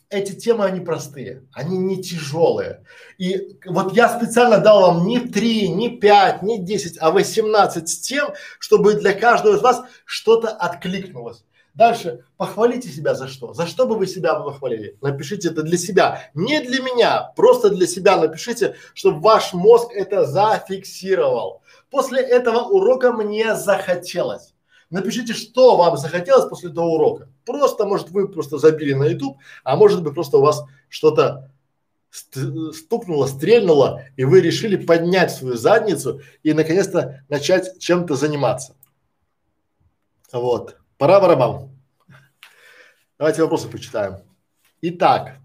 [SPEAKER 1] эти темы, они простые, они не тяжелые. И вот я специально дал вам не три, не пять, не десять, а восемнадцать тем, чтобы для каждого из вас что-то откликнулось. Дальше, похвалите себя за что? За что бы вы себя похвалили? Напишите это для себя, не для меня, просто для себя напишите, чтобы ваш мозг это зафиксировал. После этого урока мне захотелось. Напишите, что вам захотелось после этого урока. Просто, может, вы просто забили на YouTube, а может быть, просто у вас что-то стукнуло, стрельнуло, и вы решили поднять свою задницу и наконец-то начать чем-то заниматься. Вот. Пора барабан. Давайте вопросы почитаем. Итак,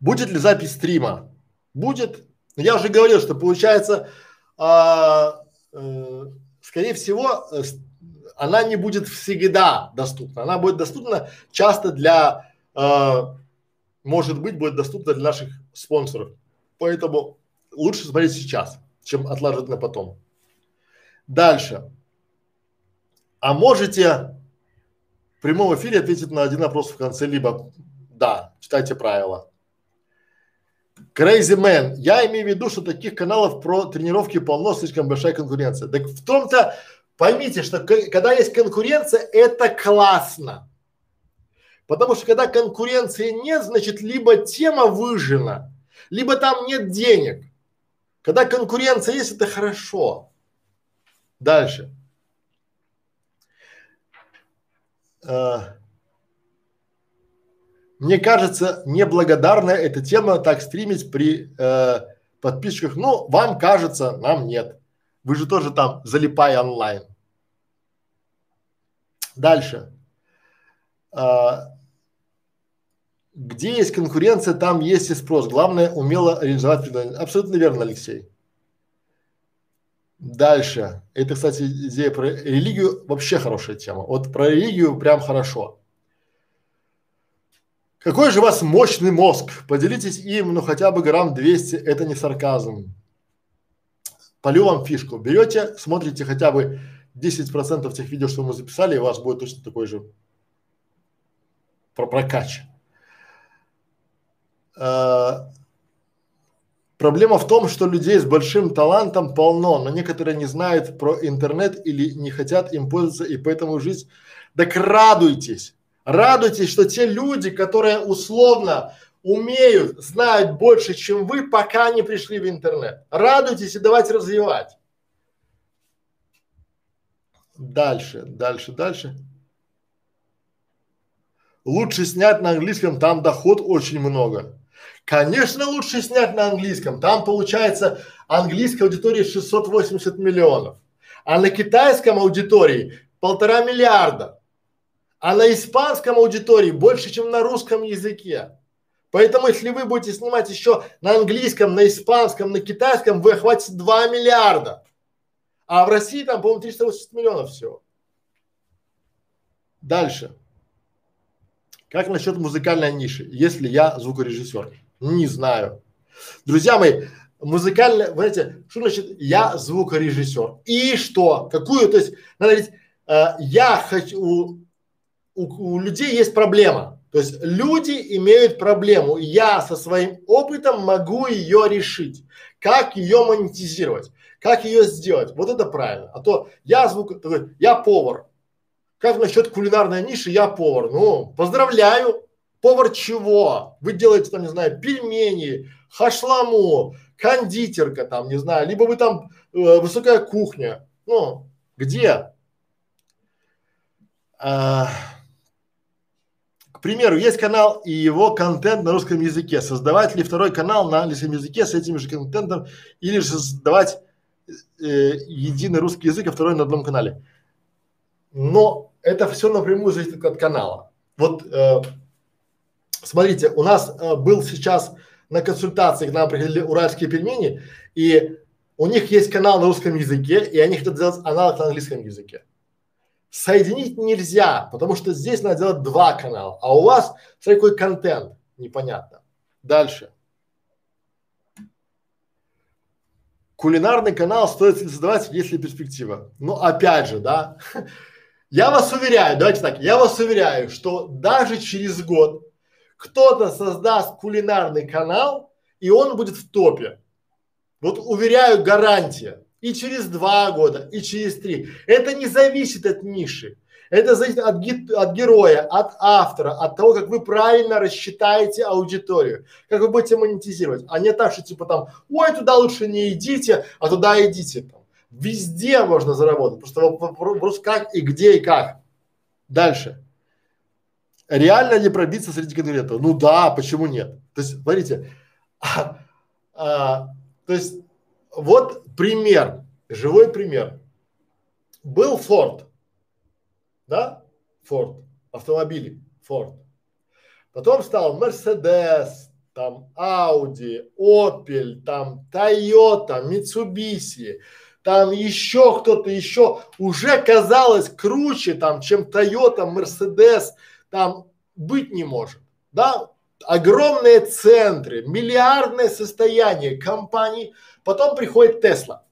[SPEAKER 1] будет ли запись стрима? Будет. Я уже говорил, что получается а, э, скорее всего, э, она не будет всегда доступна. Она будет доступна часто для, э, может быть, будет доступна для наших спонсоров. Поэтому лучше смотреть сейчас, чем отложить на потом. Дальше. А можете в прямом эфире ответить на один вопрос в конце, либо да, читайте правила. Crazy Man. Я имею в виду, что таких каналов про тренировки полно, слишком большая конкуренция. Так в том-то, поймите, что когда есть конкуренция, это классно. Потому что когда конкуренции нет, значит, либо тема выжжена, либо там нет денег. Когда конкуренция есть, это хорошо. Дальше. Uh, Мне кажется, неблагодарная эта тема так стримить при э, подписчиках. Ну, вам кажется, нам нет. Вы же тоже там залипай онлайн. Дальше. А, где есть конкуренция, там есть и спрос. Главное умело реализовать предложение. Абсолютно верно, Алексей. Дальше. Это, кстати, идея про религию вообще хорошая тема. Вот про религию прям хорошо. Какой же у вас мощный мозг? Поделитесь им, ну хотя бы грамм 200, это не сарказм. Полю вам фишку. Берете, смотрите хотя бы 10% тех видео, что мы записали, и у вас будет точно такой же про прокач. А, проблема в том, что людей с большим талантом полно, но некоторые не знают про интернет или не хотят им пользоваться, и поэтому жизнь. Так радуйтесь, радуйтесь, что те люди, которые условно умеют, знают больше, чем вы, пока не пришли в интернет. Радуйтесь и давайте развивать. Дальше, дальше, дальше. Лучше снять на английском, там доход очень много. Конечно, лучше снять на английском. Там получается английской аудитории 680 миллионов. А на китайском аудитории полтора миллиарда. А на испанском аудитории больше, чем на русском языке. Поэтому, если вы будете снимать еще на английском, на испанском, на китайском, вы охватите 2 миллиарда. А в России там, по-моему, 380 миллионов всего. Дальше. Как насчет музыкальной ниши, если я звукорежиссер? Не знаю. Друзья мои, музыкальная, знаете, что значит я звукорежиссер? И что? Какую, то есть, надо говорить, э, я хочу, у, у, людей есть проблема. То есть люди имеют проблему. Я со своим опытом могу ее решить. Как ее монетизировать? Как ее сделать? Вот это правильно. А то я звук, я повар. Как насчет кулинарной ниши? Я повар. Ну, поздравляю. Повар чего? Вы делаете там, не знаю, пельмени, хашламу, кондитерка там, не знаю, либо вы там э, высокая кухня. Ну, где? А, примеру, есть канал и его контент на русском языке. Создавать ли второй канал на английском языке с этим же контентом или же создавать э, единый русский язык, а второй на одном канале. Но это все напрямую зависит от канала. Вот э, смотрите, у нас э, был сейчас на консультации к нам приходили уральские пельмени, и у них есть канал на русском языке, и они хотят сделать аналог на английском языке. Соединить нельзя, потому что здесь надо делать два канала, а у вас какой контент, непонятно. Дальше. Кулинарный канал стоит создавать, если перспектива. Ну, опять же, да, (laughs) я вас уверяю, давайте так, я вас уверяю, что даже через год кто-то создаст кулинарный канал, и он будет в топе. Вот уверяю, гарантия. И через два года, и через три. Это не зависит от ниши. Это зависит от, ги- от героя, от автора, от того, как вы правильно рассчитаете аудиторию, как вы будете монетизировать, а не так, что типа там, ой, туда лучше не идите, а туда идите. Там. Везде можно заработать, просто вопрос как и где и как. Дальше. Реально ли пробиться среди конкурентов? Ну да, почему нет? То есть, смотрите, а, (laughs) а, то есть, вот пример, живой пример. Был Форд, да, Форд, автомобили, Форд. Потом стал Мерседес, там Audi, Opel, там Toyota, Mitsubishi, там еще кто-то еще уже казалось круче там, чем Toyota, Mercedes, там быть не может, да? Огромные центры, миллиардное состояние компаний, потом приходит Тесла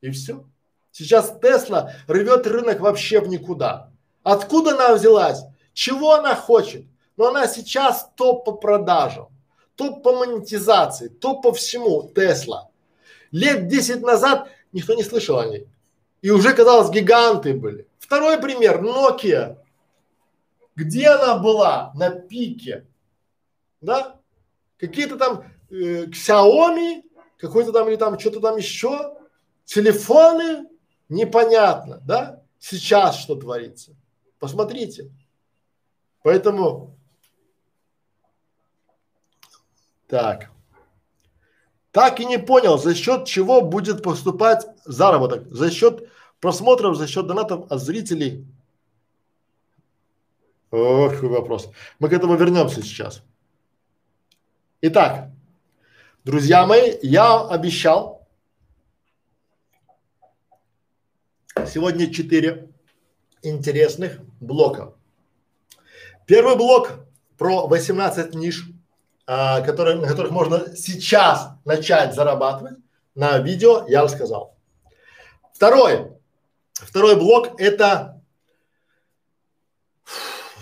[SPEAKER 1] и все. Сейчас Тесла рвет рынок вообще в никуда. Откуда она взялась? Чего она хочет? Но она сейчас топ по продажам, топ по монетизации, топ по всему Тесла. Лет 10 назад никто не слышал о ней. И уже, казалось, гиганты были. Второй пример, Nokia. Где она была? На пике. Да? Какие-то там э, Xiaomi, какой-то там или там что-то там еще, телефоны, непонятно, да? Сейчас что творится. Посмотрите. Поэтому Так. Так и не понял, за счет чего будет поступать заработок? За счет просмотров, за счет донатов от зрителей? Ох, какой вопрос. Мы к этому вернемся сейчас. Итак, друзья мои, я обещал сегодня четыре интересных блока. Первый блок про 18 ниш, а, которые, на которых можно сейчас начать зарабатывать на видео, я рассказал. Второй, второй блок это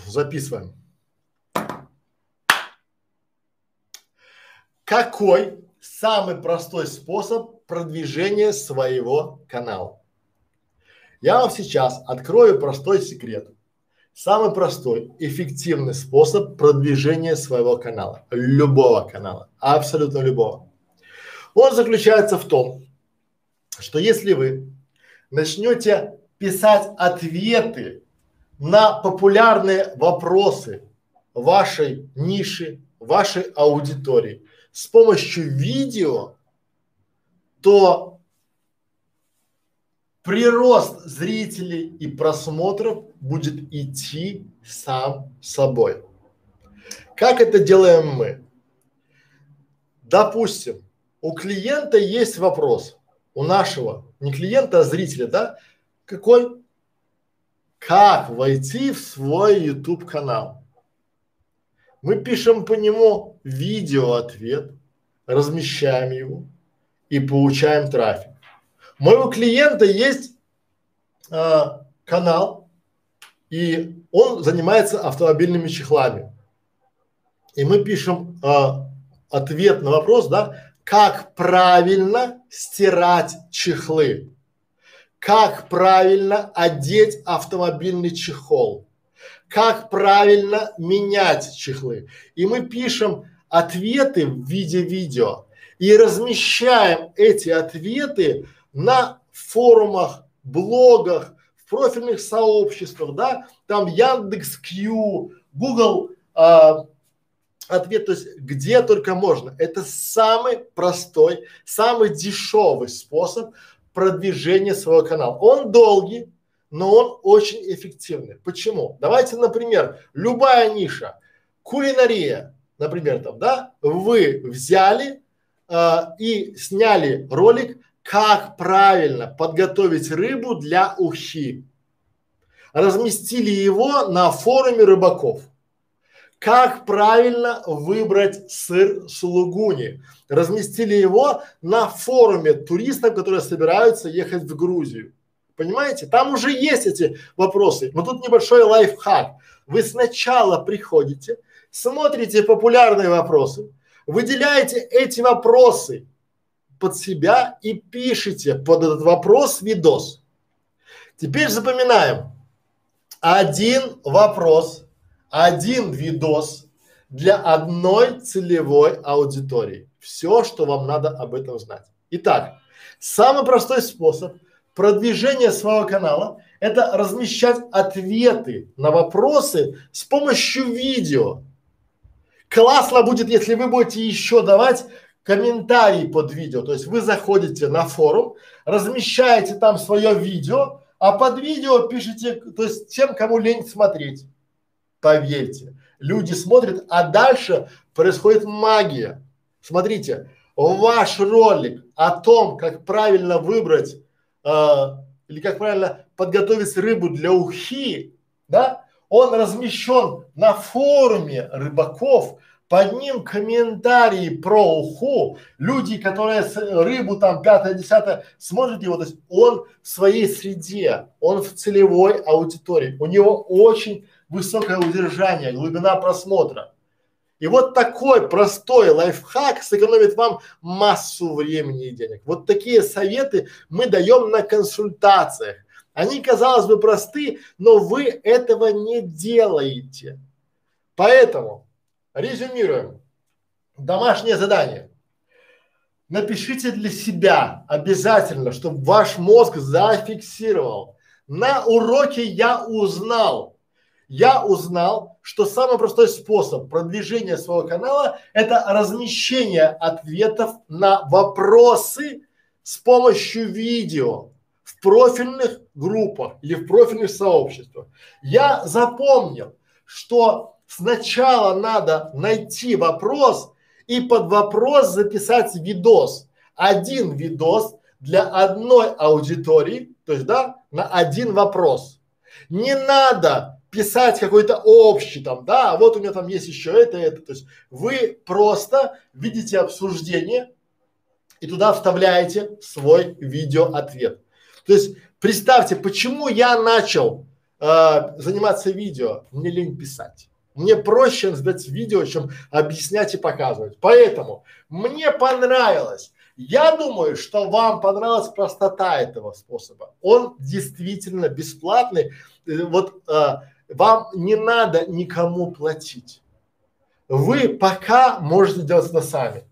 [SPEAKER 1] записываем. Какой самый простой способ продвижения своего канала? Я вам сейчас открою простой секрет. Самый простой, эффективный способ продвижения своего канала, любого канала, абсолютно любого. Он заключается в том, что если вы начнете писать ответы на популярные вопросы вашей ниши, вашей аудитории с помощью видео, то прирост зрителей и просмотров будет идти сам собой. Как это делаем мы? Допустим, у клиента есть вопрос, у нашего, не клиента, а зрителя, да? Какой? Как войти в свой YouTube канал? Мы пишем по нему видео ответ, размещаем его и получаем трафик. Моего клиента есть а, канал, и он занимается автомобильными чехлами. И мы пишем а, ответ на вопрос, да, как правильно стирать чехлы, как правильно одеть автомобильный чехол, как правильно менять чехлы. И мы пишем ответы в виде видео и размещаем эти ответы на форумах, блогах, в профильных сообществах, да, там Яндекс Кью, Google а, ответ, то есть где только можно. Это самый простой, самый дешевый способ продвижения своего канала. Он долгий, но он очень эффективный. Почему? Давайте, например, любая ниша, кулинария, например, там, да, вы взяли а, и сняли ролик как правильно подготовить рыбу для ухи. Разместили его на форуме рыбаков. Как правильно выбрать сыр сулугуни. Разместили его на форуме туристов, которые собираются ехать в Грузию. Понимаете? Там уже есть эти вопросы. Но тут небольшой лайфхак. Вы сначала приходите, смотрите популярные вопросы, выделяете эти вопросы под себя и пишите под этот вопрос видос. Теперь запоминаем. Один вопрос, один видос для одной целевой аудитории. Все, что вам надо об этом знать. Итак, самый простой способ продвижения своего канала – это размещать ответы на вопросы с помощью видео. Классно будет, если вы будете еще давать комментарий под видео. То есть вы заходите на форум, размещаете там свое видео, а под видео пишите, то есть тем, кому лень смотреть. Поверьте, люди смотрят, а дальше происходит магия. Смотрите, ваш ролик о том, как правильно выбрать или как правильно подготовить рыбу для ухи, да, он размещен на форуме рыбаков, под ним комментарии про уху, люди, которые рыбу там пятое, десятое смотрят его, то есть он в своей среде, он в целевой аудитории, у него очень высокое удержание, глубина просмотра. И вот такой простой лайфхак сэкономит вам массу времени и денег. Вот такие советы мы даем на консультациях. Они, казалось бы, просты, но вы этого не делаете. Поэтому Резюмируем. Домашнее задание. Напишите для себя обязательно, чтобы ваш мозг зафиксировал. На уроке я узнал, я узнал, что самый простой способ продвижения своего канала – это размещение ответов на вопросы с помощью видео в профильных группах или в профильных сообществах. Я запомнил, что сначала надо найти вопрос и под вопрос записать видос. Один видос для одной аудитории, то есть, да, на один вопрос. Не надо писать какой-то общий там, да, а вот у меня там есть еще это, это. То есть вы просто видите обсуждение и туда вставляете свой видео-ответ. То есть представьте, почему я начал э, заниматься видео, мне лень писать. Мне проще сдать видео, чем объяснять и показывать. Поэтому мне понравилось. Я думаю, что вам понравилась простота этого способа. Он действительно бесплатный. Э, вот э, вам не надо никому платить. Вы пока можете делать это сами.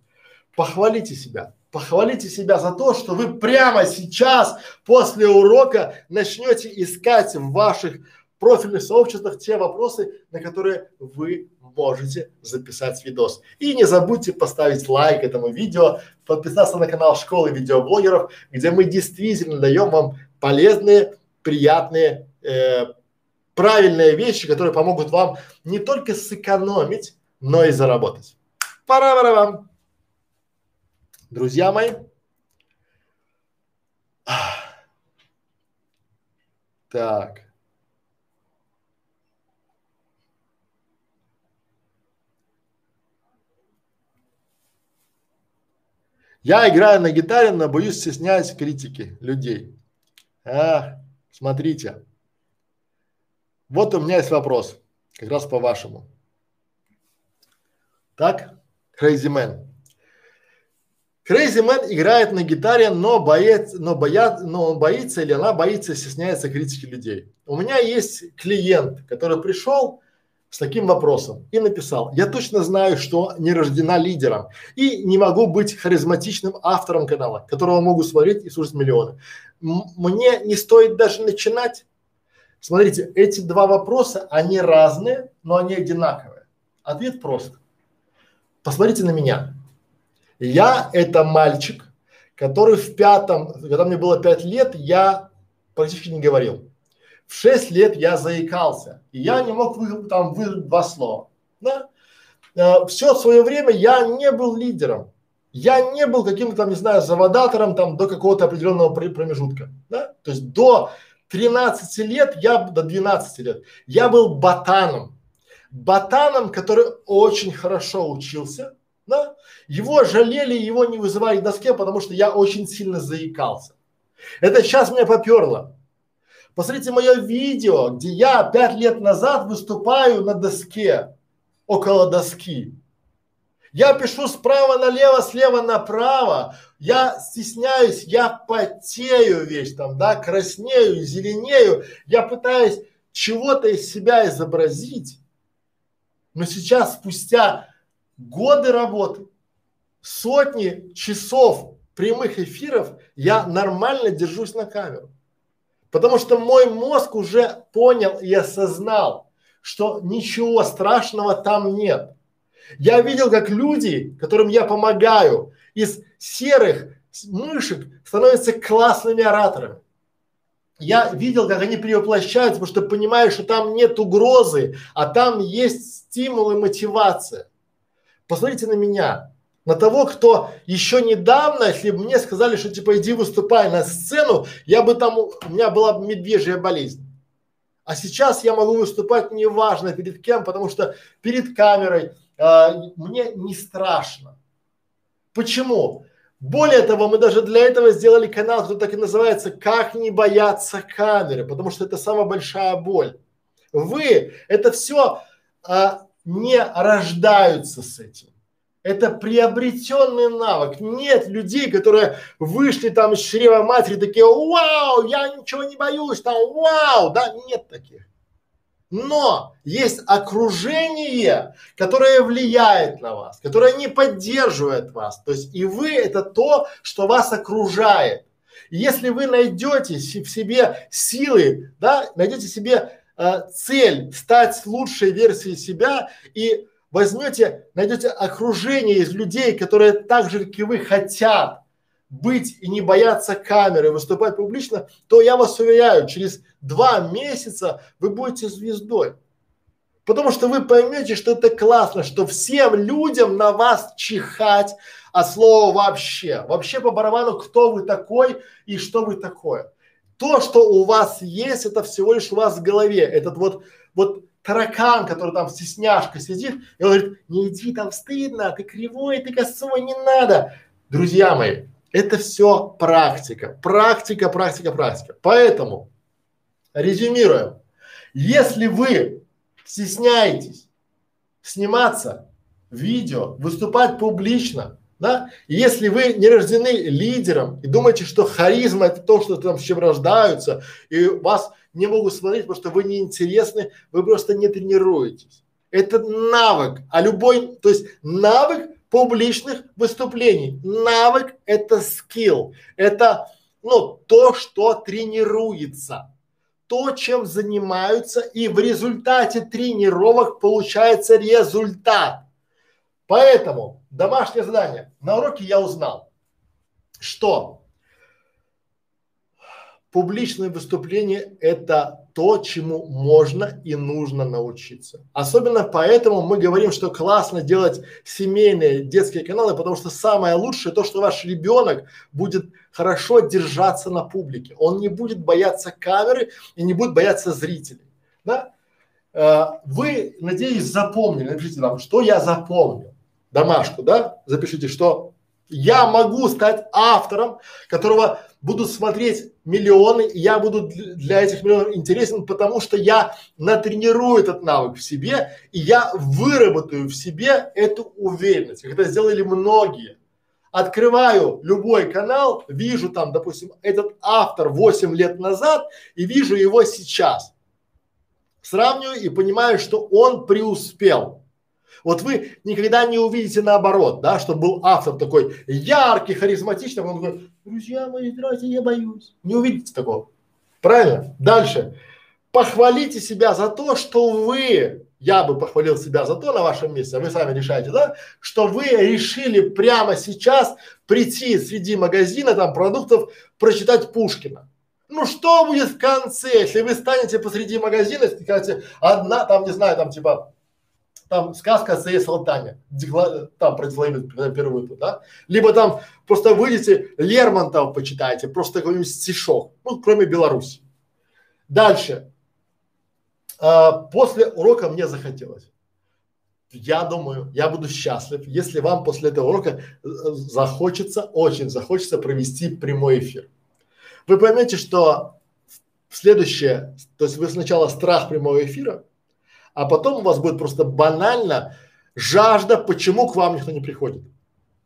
[SPEAKER 1] Похвалите себя. Похвалите себя за то, что вы прямо сейчас после урока начнете искать в ваших профильных сообществах те вопросы, на которые вы можете записать видос. И не забудьте поставить лайк этому видео, подписаться на канал Школы видеоблогеров, где мы действительно даем вам полезные, приятные, э, правильные вещи, которые помогут вам не только сэкономить, но и заработать. Пора-пора вам. Друзья мои, так. Я играю на гитаре, но боюсь, стесняюсь критики людей. А, смотрите. Вот у меня есть вопрос, как раз по вашему. Так, Crazy Man. Crazy Man играет на гитаре, но боец, но боят, но он боится или она боится, стесняется критики людей. У меня есть клиент, который пришел, с таким вопросом и написал, я точно знаю, что не рождена лидером и не могу быть харизматичным автором канала, которого могу смотреть и слушать миллионы. М- мне не стоит даже начинать. Смотрите, эти два вопроса, они разные, но они одинаковые. Ответ прост. Посмотрите на меня. Я это мальчик, который в пятом, когда мне было пять лет, я практически не говорил в 6 лет я заикался, и я не мог вы, там выдать два слова. Да? Э, все свое время я не был лидером. Я не был каким-то там, не знаю, заводатором там до какого-то определенного промежутка. Да? То есть до 13 лет, я до 12 лет, я был ботаном. Ботаном, который очень хорошо учился, да? Его жалели, его не вызывали к доске, потому что я очень сильно заикался. Это сейчас меня поперло. Посмотрите мое видео, где я пять лет назад выступаю на доске, около доски. Я пишу справа налево, слева направо. Я стесняюсь, я потею весь там, да, краснею, зеленею. Я пытаюсь чего-то из себя изобразить. Но сейчас, спустя годы работы, сотни часов прямых эфиров, я нормально держусь на камеру. Потому что мой мозг уже понял и осознал, что ничего страшного там нет. Я видел, как люди, которым я помогаю, из серых мышек становятся классными ораторами. Я видел, как они перевоплощаются, потому что понимаю, что там нет угрозы, а там есть стимул и мотивация. Посмотрите на меня на того, кто еще недавно, если бы мне сказали, что типа иди выступай на сцену, я бы там, у меня была бы медвежья болезнь. А сейчас я могу выступать неважно перед кем, потому что перед камерой мне не страшно. Почему? Более того, мы даже для этого сделали канал, который так и называется «Как не бояться камеры», потому что это самая большая боль. Вы это все а, не рождаются с этим. Это приобретенный навык. Нет людей, которые вышли там из чрева матери, такие, вау, я ничего не боюсь, там, вау, да, нет таких. Но есть окружение, которое влияет на вас, которое не поддерживает вас. То есть и вы это то, что вас окружает. И если вы найдете в себе силы, да, найдете себе э, цель стать лучшей версией себя и возьмете, найдете окружение из людей, которые так же, как и вы, хотят быть и не бояться камеры, выступать публично, то я вас уверяю, через два месяца вы будете звездой. Потому что вы поймете, что это классно, что всем людям на вас чихать, а слово вообще. Вообще по барабану, кто вы такой и что вы такое. То, что у вас есть, это всего лишь у вас в голове. Этот вот, вот таракан, который там стесняшка сидит, и он говорит, не иди, там стыдно, ты кривой, ты косой, не надо. Друзья мои, это все практика, практика, практика, практика. Поэтому, резюмируем, если вы стесняетесь сниматься видео, выступать публично, да, если вы не рождены лидером и думаете, что харизма это то, что там с чем рождаются, и вас не могут смотреть, потому что вы не интересны, вы просто не тренируетесь. Это навык, а любой, то есть навык публичных выступлений. Навык – это скилл, это ну, то, что тренируется, то, чем занимаются, и в результате тренировок получается результат. Поэтому домашнее задание. На уроке я узнал, что публичное выступление – это то, чему можно и нужно научиться. Особенно поэтому мы говорим, что классно делать семейные детские каналы, потому что самое лучшее то, что ваш ребенок будет хорошо держаться на публике. Он не будет бояться камеры и не будет бояться зрителей. Да? Э, вы, надеюсь, запомнили, напишите нам, что я запомнил. Домашку, да? Запишите, что я могу стать автором, которого будут смотреть миллионы, и я буду для этих миллионов интересен, потому что я натренирую этот навык в себе, и я выработаю в себе эту уверенность, как это сделали многие. Открываю любой канал, вижу там, допустим, этот автор 8 лет назад и вижу его сейчас. Сравниваю и понимаю, что он преуспел. Вот вы никогда не увидите наоборот, да, что был автор такой яркий, харизматичный, он такой, друзья мои, здравствуйте, я боюсь. Не увидите такого. Правильно? Дальше. Похвалите себя за то, что вы, я бы похвалил себя за то на вашем месте, а вы сами решаете, да, что вы решили прямо сейчас прийти среди магазина там продуктов, прочитать Пушкина. Ну что будет в конце, если вы станете посреди магазина и скажете, одна там, не знаю, там типа там сказка Сее Салтане, там продекламирует первый выпуск, да? Либо там просто выйдете, Лермонтов почитайте, просто какой-нибудь стишок, ну, кроме Беларуси. Дальше. А, после урока мне захотелось. Я думаю, я буду счастлив, если вам после этого урока э, захочется, очень захочется провести прямой эфир. Вы поймете, что следующее, то есть вы сначала страх прямого эфира, а потом у вас будет просто банально жажда, почему к вам никто не приходит.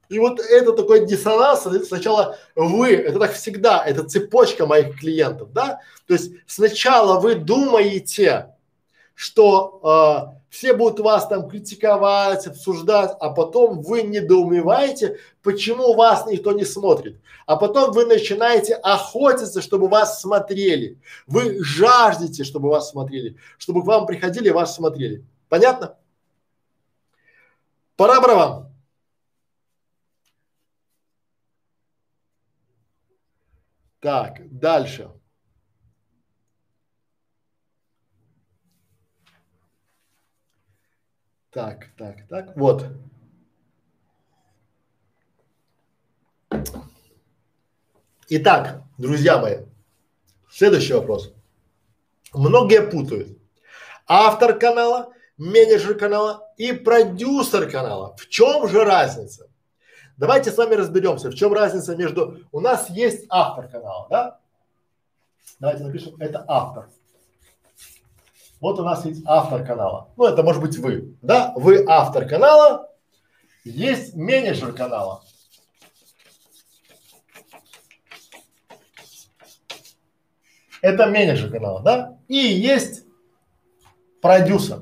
[SPEAKER 1] И вот это такой диссонанс, сначала вы, это так всегда, это цепочка моих клиентов, да, то есть сначала вы думаете, что э, все будут вас там критиковать, обсуждать, а потом вы недоумеваете, почему вас никто не смотрит. А потом вы начинаете охотиться, чтобы вас смотрели. Вы жаждете, чтобы вас смотрели, чтобы к вам приходили и вас смотрели. Понятно? Пора вам. Так, дальше. Так, так, так, вот. Итак, друзья мои, следующий вопрос. Многие путают автор канала, менеджер канала и продюсер канала. В чем же разница? Давайте с вами разберемся, в чем разница между… У нас есть автор канала, да? Давайте напишем, это автор. Вот у нас есть автор канала. Ну, это может быть вы, да? Вы автор канала, есть менеджер канала. Это менеджер канала, да? И есть продюсер.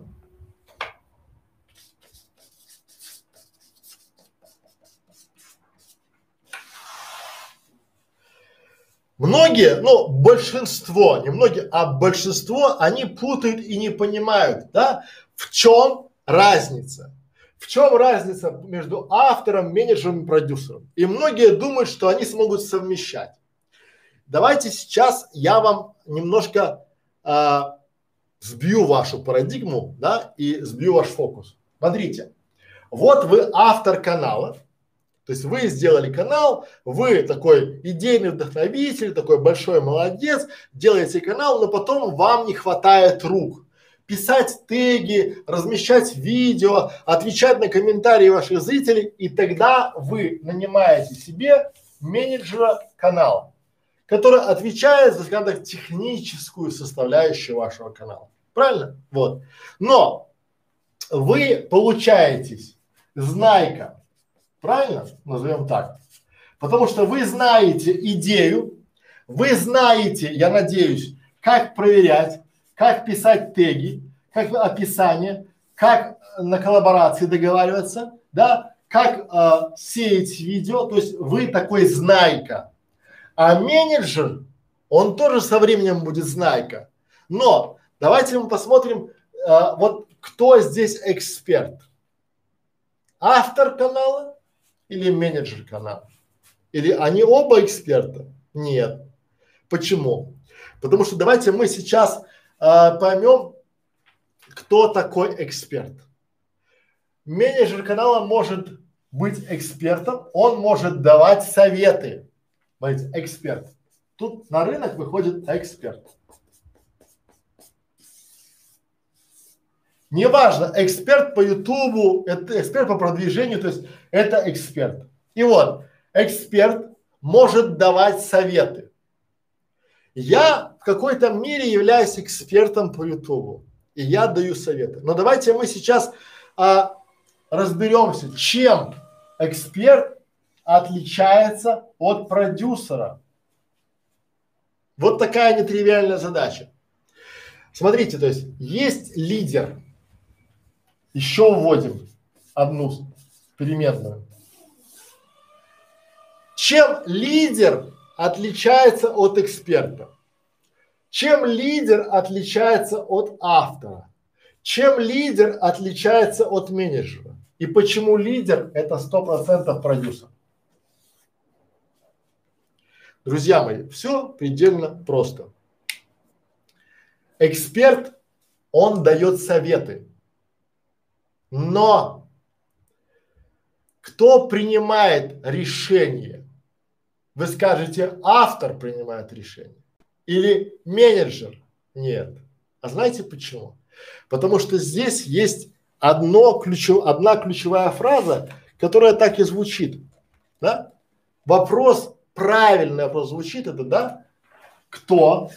[SPEAKER 1] Многие, ну, большинство, не многие, а большинство, они путают и не понимают, да, в чем разница. В чем разница между автором, менеджером и продюсером? И многие думают, что они смогут совмещать. Давайте сейчас я вам немножко а, сбью вашу парадигму, да, и сбью ваш фокус. Смотрите, вот вы автор канала, то есть вы сделали канал, вы такой идейный вдохновитель, такой большой молодец, делаете канал, но потом вам не хватает рук. Писать теги, размещать видео, отвечать на комментарии ваших зрителей, и тогда вы нанимаете себе менеджера канала, который отвечает за, скажем так, техническую составляющую вашего канала. Правильно? Вот. Но вы получаетесь знайка, Правильно? Назовем так. Потому что вы знаете идею, вы знаете, я надеюсь, как проверять, как писать теги, как описание, как на коллаборации договариваться, да, как э, сеять видео, то есть вы такой знайка. А менеджер, он тоже со временем будет знайка. Но давайте мы посмотрим, э, вот кто здесь эксперт. Автор канала или менеджер канала? Или они оба эксперты? Нет. Почему? Потому что давайте мы сейчас э, поймем, кто такой эксперт. Менеджер канала может быть экспертом, он может давать советы. Смотрите, эксперт. Тут на рынок выходит эксперт. Неважно, эксперт по Ютубу, это эксперт по продвижению, то есть это эксперт. И вот, эксперт может давать советы. Я в какой-то мере являюсь экспертом по Ютубу, и я даю советы. Но давайте мы сейчас а, разберемся, чем эксперт отличается от продюсера. Вот такая нетривиальная задача. Смотрите, то есть есть лидер, еще вводим одну переменную. Чем лидер отличается от эксперта? Чем лидер отличается от автора? Чем лидер отличается от менеджера? И почему лидер это сто процентов продюсер? Друзья мои, все предельно просто. Эксперт, он дает советы. Но кто принимает решение? Вы скажете, автор принимает решение или менеджер? Нет. А знаете почему? Потому что здесь есть одно ключев, одна ключевая фраза, которая так и звучит. Да? Вопрос, правильный вопрос звучит, это да, кто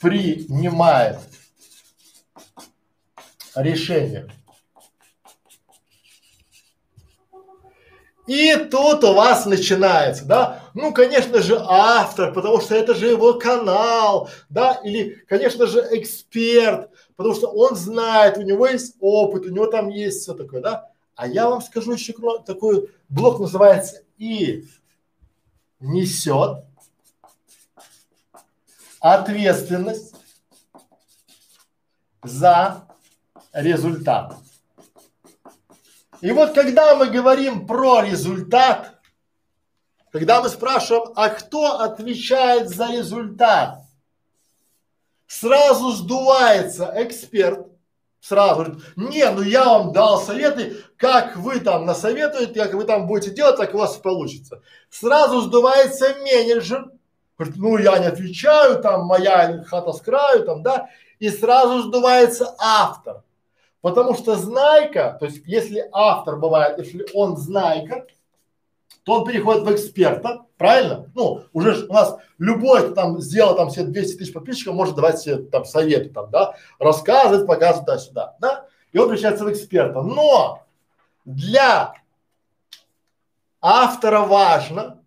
[SPEAKER 1] принимает решение. И тут у вас начинается, да, ну, конечно же, автор, потому что это же его канал, да, или, конечно же, эксперт, потому что он знает, у него есть опыт, у него там есть все такое, да. А я вам скажу еще такой блок называется и несет ответственность за результат. И вот когда мы говорим про результат, когда мы спрашиваем, а кто отвечает за результат, сразу сдувается эксперт, сразу говорит, не, ну я вам дал советы, как вы там насоветуете, как вы там будете делать, так у вас получится. Сразу сдувается менеджер, говорит, ну я не отвечаю, там моя хата с краю, там, да, и сразу сдувается автор. Потому что знайка, то есть если автор бывает, если он знайка, то он переходит в эксперта, правильно? Ну, уже у нас любой, кто там сделал там все 200 тысяч подписчиков, может давать себе там советы там, да, рассказывать, показывать туда-сюда, да, и он превращается в эксперта. Но для автора важно,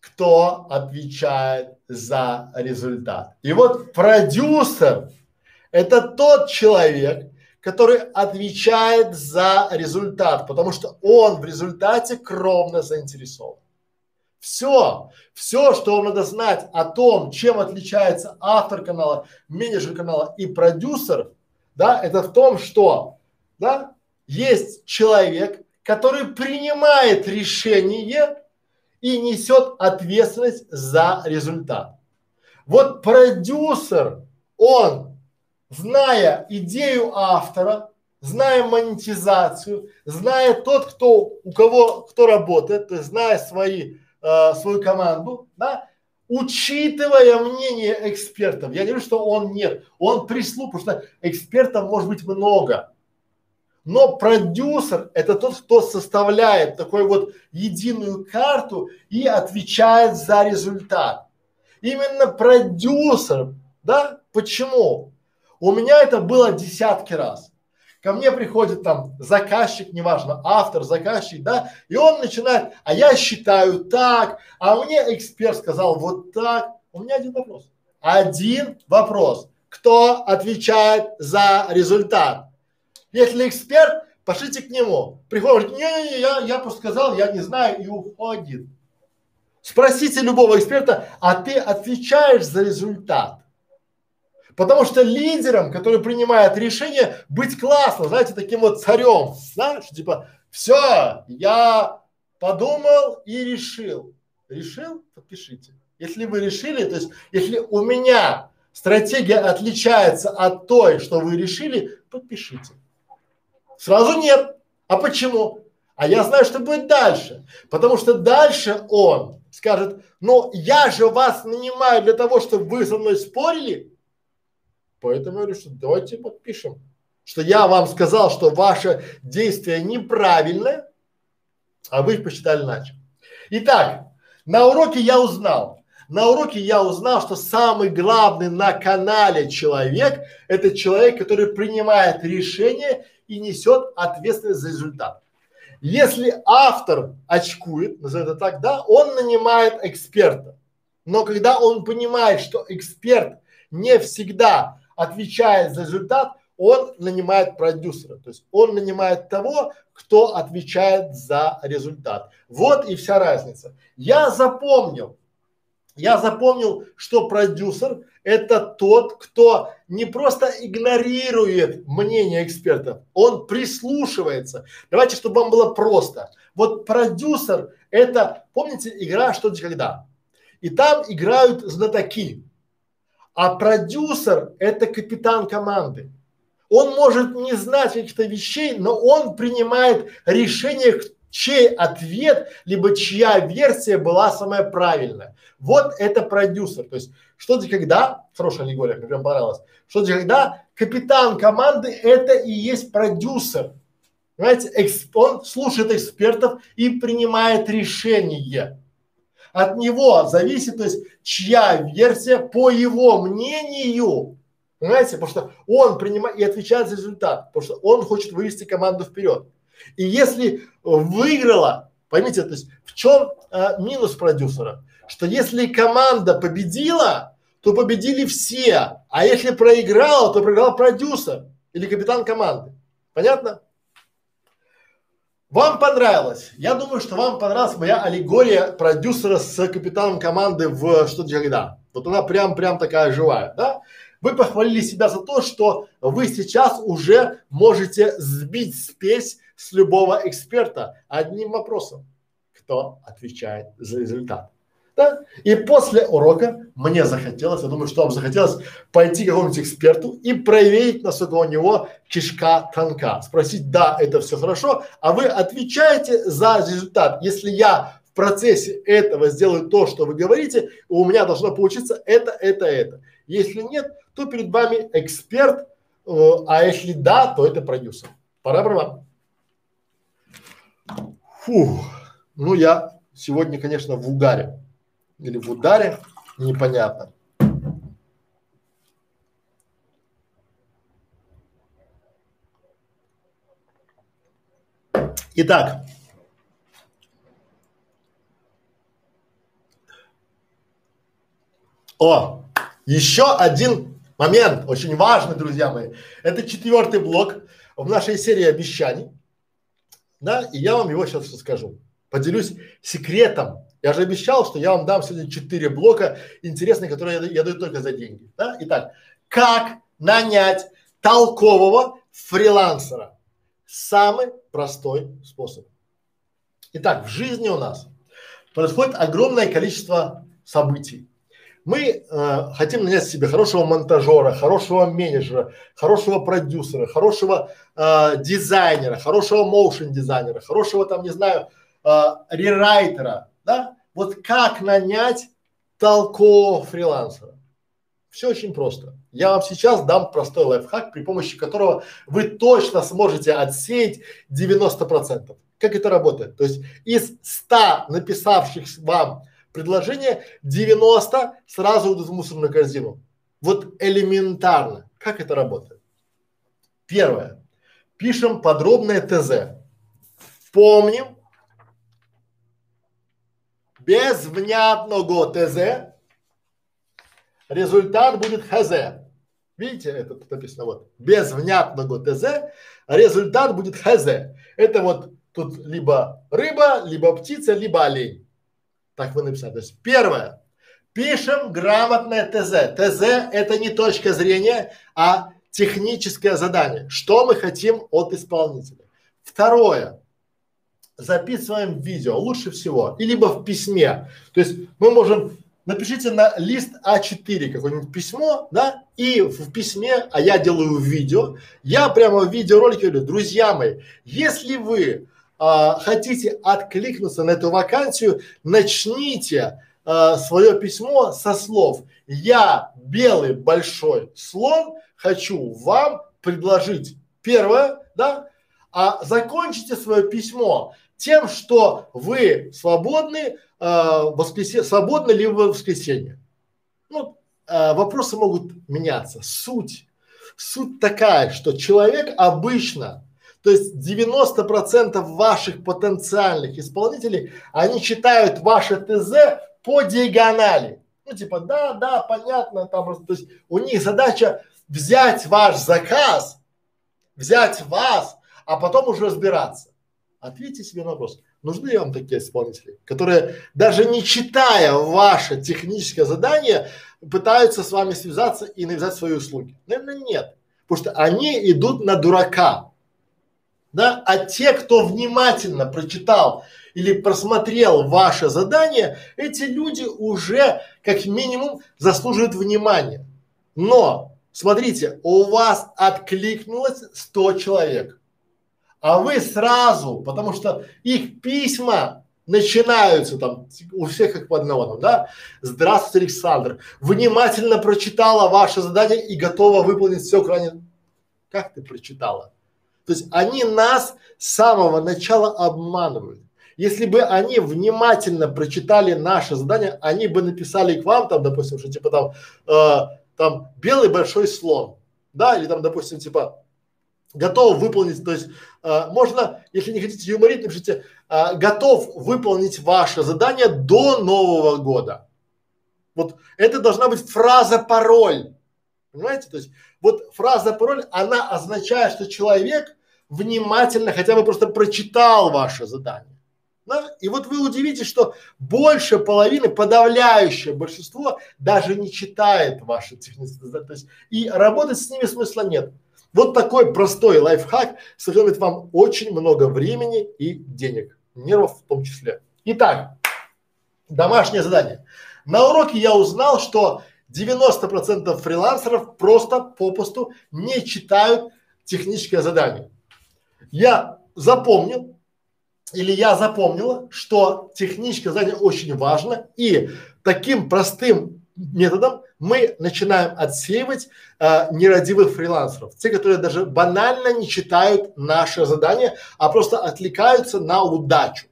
[SPEAKER 1] кто отвечает за результат. И вот продюсер – это тот человек, который отвечает за результат, потому что он в результате кровно заинтересован. Все, все, что вам надо знать о том, чем отличается автор канала, менеджер канала и продюсер, да, это в том, что, да, есть человек, который принимает решение и несет ответственность за результат. Вот продюсер, он, зная идею автора, зная монетизацию, зная тот, кто, у кого, кто работает, то есть зная свои, э, свою команду, да, учитывая мнение экспертов. Я не говорю, что он нет, он прислуг, потому что экспертов может быть много. Но продюсер – это тот, кто составляет такую вот единую карту и отвечает за результат. Именно продюсер, да? Почему? У меня это было десятки раз. Ко мне приходит там заказчик, неважно, автор, заказчик, да, и он начинает, а я считаю так, а мне эксперт сказал вот так. У меня один вопрос. Один вопрос. Кто отвечает за результат? Если эксперт, пошлите к нему. Приходит, не-не-не, я, я просто сказал, я не знаю, и уходит. Спросите любого эксперта, а ты отвечаешь за результат? Потому что лидером, который принимает решение, быть классно, знаете, таким вот царем, знаешь, типа, все, я подумал и решил. Решил? Подпишите. Если вы решили, то есть, если у меня стратегия отличается от той, что вы решили, подпишите. Сразу нет. А почему? А я знаю, что будет дальше. Потому что дальше он скажет, ну я же вас нанимаю для того, чтобы вы со мной спорили. Поэтому я говорю, что давайте подпишем. Что я вам сказал, что ваше действие неправильное, а вы посчитали иначе. Итак, на уроке я узнал, на уроке я узнал, что самый главный на канале человек – это человек, который принимает решение и несет ответственность за результат. Если автор очкует, назовем это так, да, он нанимает эксперта. Но когда он понимает, что эксперт не всегда отвечает за результат, он нанимает продюсера. То есть он нанимает того, кто отвечает за результат. Вот и вся разница. Я запомнил, я запомнил, что продюсер это тот, кто не просто игнорирует мнение экспертов, он прислушивается. Давайте, чтобы вам было просто. Вот продюсер – это, помните, игра «Что, где, когда?» И там играют знатоки. А продюсер – это капитан команды. Он может не знать каких-то вещей, но он принимает решение, чей ответ, либо чья версия была самая правильная. Вот это продюсер. То есть, что то когда, хорошая аллегория, мне прям понравилось, что то когда капитан команды это и есть продюсер. Понимаете, он слушает экспертов и принимает решение. От него зависит, то есть, чья версия по его мнению Понимаете? Потому что он принимает и отвечает за результат, потому что он хочет вывести команду вперед. И если выиграла, поймите, то есть в чем а, минус продюсера? Что если команда победила, то победили все, а если проиграла, то проиграл продюсер или капитан команды. Понятно? Вам понравилось? Я думаю, что вам понравилась моя аллегория продюсера с капитаном команды в что когда. Вот она прям прям такая живая, да? Вы похвалили себя за то, что вы сейчас уже можете сбить спесь с любого эксперта одним вопросом. Кто отвечает за результат? Да? И после урока мне захотелось, я думаю, что вам захотелось пойти к какому-нибудь эксперту и проверить, насколько у него кишка тонка. Спросить, да, это все хорошо, а вы отвечаете за результат. Если я в процессе этого сделаю то, что вы говорите, у меня должно получиться это, это, это. Если нет, то перед вами эксперт, э, а если да, то это продюсер. Пора права. Фу, ну я сегодня, конечно, в угаре или в ударе, непонятно. Итак, о, еще один момент, очень важный, друзья мои. Это четвертый блок в нашей серии обещаний. Да, и я вам его сейчас расскажу. Поделюсь секретом Я же обещал, что я вам дам сегодня четыре блока интересные, которые я, я даю только за деньги. Да? Итак, как нанять толкового фрилансера? Самый простой способ. Итак, в жизни у нас происходит огромное количество событий. Мы э, хотим нанять себе хорошего монтажера, хорошего менеджера, хорошего продюсера, хорошего э, дизайнера, хорошего моушен дизайнера, хорошего там, не знаю, э, рерайтера, да? Вот как нанять толкового фрилансера? Все очень просто. Я вам сейчас дам простой лайфхак, при помощи которого вы точно сможете отсеять 90%. Как это работает? То есть из 100 написавших вам предложения 90 сразу идут в мусорную корзину. Вот элементарно. Как это работает? Первое. Пишем подробное ТЗ. Помним, без внятного ТЗ результат будет ХЗ. Видите, это написано вот. Без внятного ТЗ результат будет ХЗ. Это вот тут либо рыба, либо птица, либо олень. Так вы написали. То есть первое. Пишем грамотное ТЗ. ТЗ это не точка зрения, а техническое задание. Что мы хотим от исполнителя. Второе записываем видео, лучше всего, и либо в письме. То есть мы можем, напишите на лист А4 какое-нибудь письмо, да, и в письме, а я делаю видео, я прямо в видеоролике говорю, друзья мои, если вы а, хотите откликнуться на эту вакансию, начните а, свое письмо со слов «Я, белый большой слон, хочу вам предложить». Первое, да, а закончите свое письмо тем, что вы свободны, э, воскресенье, свободны ли вы в воскресенье. Ну, э, вопросы могут меняться. Суть, суть такая, что человек обычно, то есть 90% ваших потенциальных исполнителей, они читают ваше ТЗ по диагонали. Ну, типа, да, да, понятно, там, то есть у них задача взять ваш заказ, взять вас, а потом уже разбираться. Ответьте себе на вопрос, нужны ли вам такие исполнители, которые даже не читая ваше техническое задание, пытаются с вами связаться и навязать свои услуги? Наверное, нет. Потому что они идут на дурака. Да? А те, кто внимательно прочитал или просмотрел ваше задание, эти люди уже как минимум заслуживают внимания. Но, смотрите, у вас откликнулось 100 человек а вы сразу, потому что их письма начинаются там у всех как по одному, там, да? Здравствуйте, Александр. Внимательно прочитала ваше задание и готова выполнить все крайне. Как ты прочитала? То есть они нас с самого начала обманывают. Если бы они внимательно прочитали наше задание, они бы написали к вам там, допустим, что типа там, э, там белый большой слон, да, или там, допустим, типа готов выполнить, то есть э, можно, если не хотите юморить, напишите, э, готов выполнить ваше задание до Нового года. Вот это должна быть фраза пароль, понимаете? То есть вот фраза пароль, она означает, что человек внимательно хотя бы просто прочитал ваше задание. Да? И вот вы удивитесь, что больше половины, подавляющее большинство даже не читает ваши технические задания. То есть и работать с ними смысла нет. Вот такой простой лайфхак сэкономит вам очень много времени и денег, нервов в том числе. Итак, домашнее задание. На уроке я узнал, что 90% фрилансеров просто попусту не читают техническое задание. Я запомнил, или я запомнила, что техническое задание очень важно и таким простым методом мы начинаем отсеивать э, нерадивых фрилансеров, те, которые даже банально не читают наше задание, а просто отвлекаются на удачу.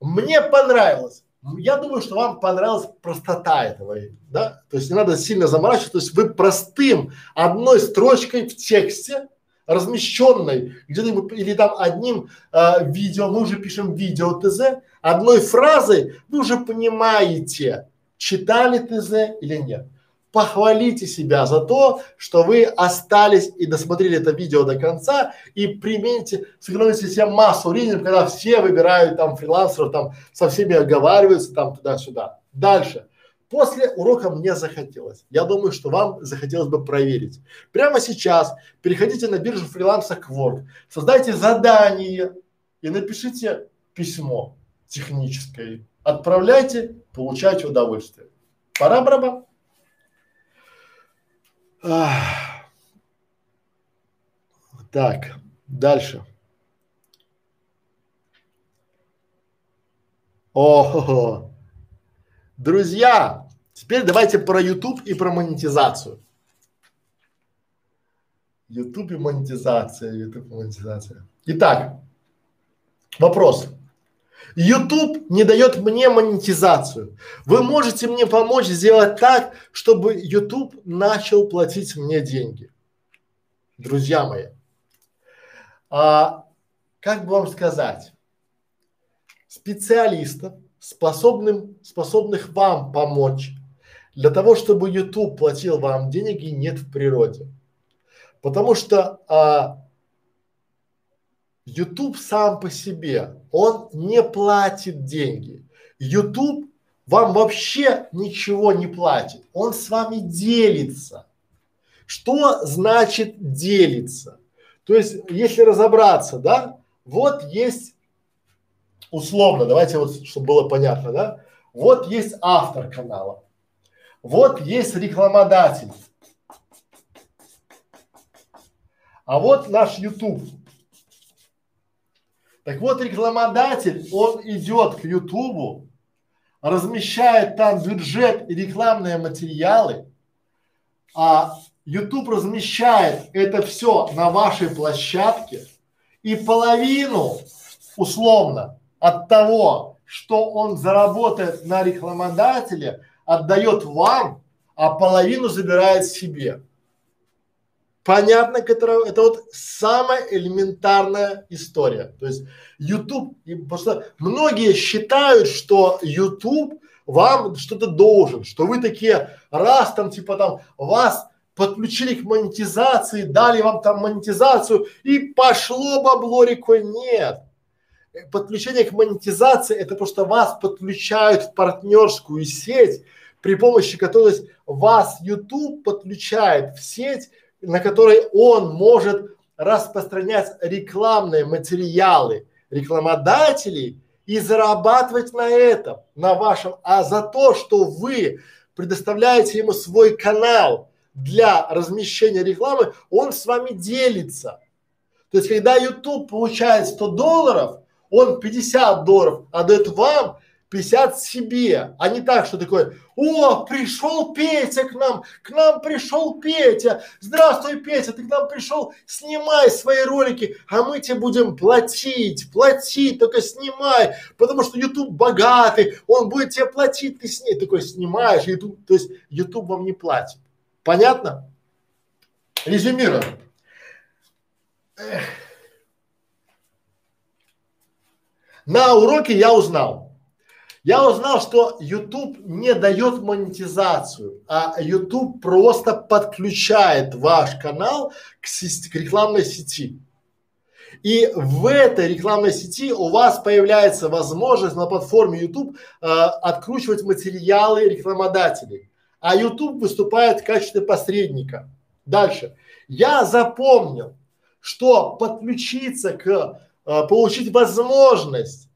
[SPEAKER 1] Мне понравилось. Я думаю, что вам понравилась простота этого, да? То есть не надо сильно заморачиваться, то есть вы простым одной строчкой в тексте, размещенной где-то или там одним э, видео, мы уже пишем видео ТЗ, одной фразой вы уже понимаете, читали ТЗ или нет. похвалите себя за то, что вы остались и досмотрели это видео до конца и примените, сэкономите себе массу времени, когда все выбирают там фрилансеров, там со всеми оговариваются там туда-сюда. Дальше. После урока мне захотелось. Я думаю, что вам захотелось бы проверить. Прямо сейчас переходите на биржу фриланса Quark, создайте задание и напишите письмо техническое. Отправляйте, получайте удовольствие. Пора барабан. Так, дальше. О, друзья, теперь давайте про YouTube и про монетизацию. YouTube и монетизация, YouTube и монетизация. Итак, вопрос. YouTube не дает мне монетизацию. Вы можете мне помочь сделать так, чтобы YouTube начал платить мне деньги. Друзья мои, а, как бы вам сказать, специалистов, способным, способных вам помочь для того, чтобы YouTube платил вам деньги, нет в природе. Потому что а, YouTube сам по себе, он не платит деньги. YouTube вам вообще ничего не платит, он с вами делится. Что значит делиться? То есть, если разобраться, да, вот есть условно, давайте вот, чтобы было понятно, да, вот есть автор канала, вот есть рекламодатель, а вот наш YouTube. Так вот, рекламодатель, он идет к Ютубу, размещает там бюджет и рекламные материалы, а YouTube размещает это все на вашей площадке и половину, условно, от того, что он заработает на рекламодателе, отдает вам, а половину забирает себе. Понятно, это, это вот самая элементарная история. То есть YouTube, просто многие считают, что YouTube вам что-то должен, что вы такие, раз там типа там вас подключили к монетизации, дали вам там монетизацию и пошло бабло рекой. Нет. Подключение к монетизации это просто вас подключают в партнерскую сеть, при помощи которой вас YouTube подключает в сеть на которой он может распространять рекламные материалы рекламодателей и зарабатывать на этом, на вашем, а за то, что вы предоставляете ему свой канал для размещения рекламы, он с вами делится. То есть, когда YouTube получает 100 долларов, он 50 долларов отдает вам, 50 себе, а не так, что такое, о, пришел Петя к нам, к нам пришел Петя, здравствуй, Петя, ты к нам пришел, снимай свои ролики, а мы тебе будем платить, платить, только снимай, потому что YouTube богатый, он будет тебе платить, ты с ней такой снимаешь, YouTube, то есть YouTube вам не платит. Понятно? Резюмируем. На уроке я узнал, я узнал, что YouTube не дает монетизацию, а YouTube просто подключает ваш канал к, к рекламной сети. И в этой рекламной сети у вас появляется возможность на платформе YouTube э, откручивать материалы рекламодателей. А YouTube выступает в качестве посредника. Дальше. Я запомнил, что подключиться к, э, получить возможность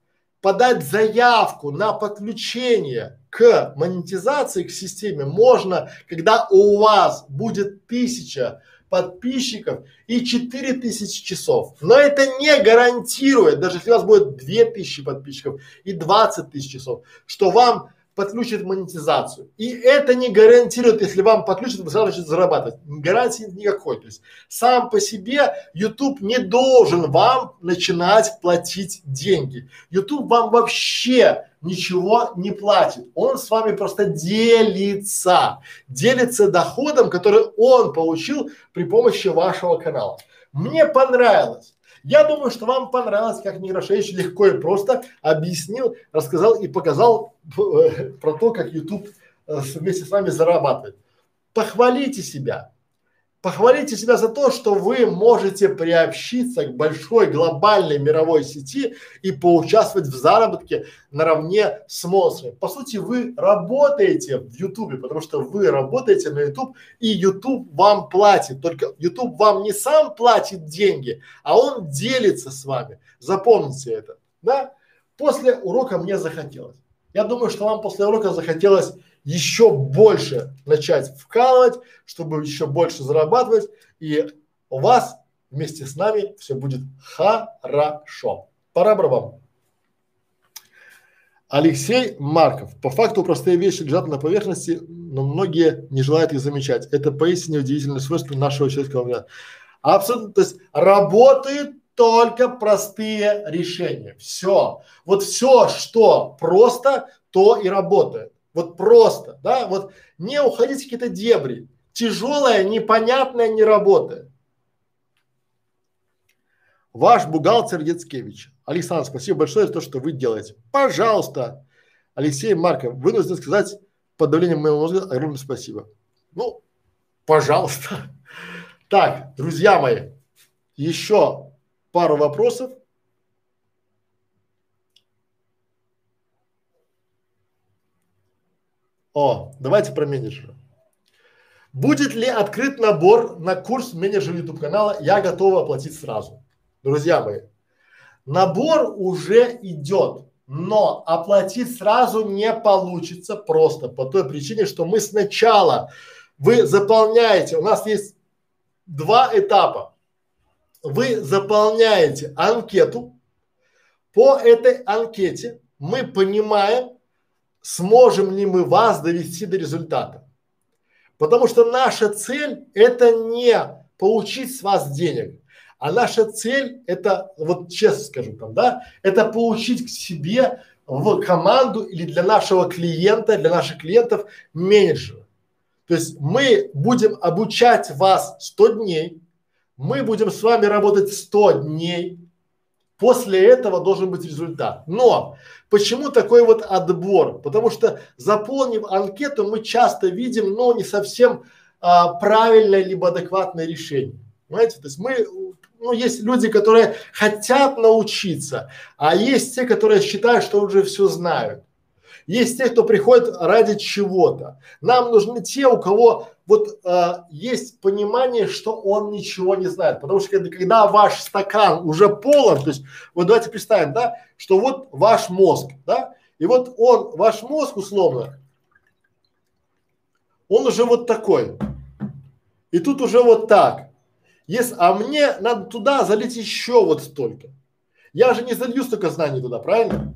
[SPEAKER 1] подать заявку на подключение к монетизации, к системе можно, когда у вас будет тысяча подписчиков и четыре тысячи часов. Но это не гарантирует, даже если у вас будет две тысячи подписчиков и двадцать тысяч часов, что вам подключит монетизацию. И это не гарантирует, если вам подключат, вы сразу начнете зарабатывать. Гарантии никакой. То есть сам по себе YouTube не должен вам начинать платить деньги. YouTube вам вообще ничего не платит. Он с вами просто делится. Делится доходом, который он получил при помощи вашего канала. Мне понравилось. Я думаю, что вам понравилось, как Мирошевич легко и просто объяснил, рассказал и показал э, про то, как YouTube э, вместе с вами зарабатывает. похвалите себя. Похвалите себя за то, что вы можете приобщиться к большой глобальной мировой сети и поучаствовать в заработке наравне с монстрами. По сути, вы работаете в Ютубе, потому что вы работаете на Ютуб, и Ютуб вам платит. Только Ютуб вам не сам платит деньги, а он делится с вами. Запомните это, да? После урока мне захотелось. Я думаю, что вам после урока захотелось еще больше начать вкалывать, чтобы еще больше зарабатывать, и у вас вместе с нами все будет хорошо. Пора барабан. Алексей Марков. По факту простые вещи лежат на поверхности, но многие не желают их замечать. Это поистине удивительное свойство нашего человеческого мира. Абсолютно. То есть работают только простые решения. Все. Вот все, что просто, то и работает. Вот просто, да, вот не уходить в какие-то дебри. Тяжелое, непонятное не работает. Ваш бухгалтер Яцкевич. Александр, спасибо большое за то, что вы делаете. Пожалуйста. Алексей Марков, вынужден сказать под давлением моего мозга огромное спасибо. Ну, пожалуйста. (laughs) Так, друзья мои, еще пару вопросов О, давайте про менеджера. Будет ли открыт набор на курс менеджера YouTube канала? Я готов оплатить сразу. Друзья мои, набор уже идет, но оплатить сразу не получится просто по той причине, что мы сначала, вы заполняете, у нас есть два этапа. Вы заполняете анкету, по этой анкете мы понимаем, сможем ли мы вас довести до результата. Потому что наша цель это не получить с вас денег, а наша цель это, вот честно скажу там, да, это получить к себе в команду или для нашего клиента, для наших клиентов менеджера. То есть мы будем обучать вас 100 дней, мы будем с вами работать 100 дней, После этого должен быть результат. Но почему такой вот отбор? Потому что заполнив анкету, мы часто видим, ну, не совсем а, правильное либо адекватное решение. Понимаете? То есть мы, ну, есть люди, которые хотят научиться, а есть те, которые считают, что уже все знают. Есть те, кто приходит ради чего-то. Нам нужны те, у кого вот э, есть понимание, что он ничего не знает. Потому что когда, когда ваш стакан уже полон, то есть вот давайте представим, да, что вот ваш мозг, да, и вот он, ваш мозг условно, он уже вот такой. И тут уже вот так. Если, а мне надо туда залить еще вот столько. Я же не залью столько знаний туда, правильно?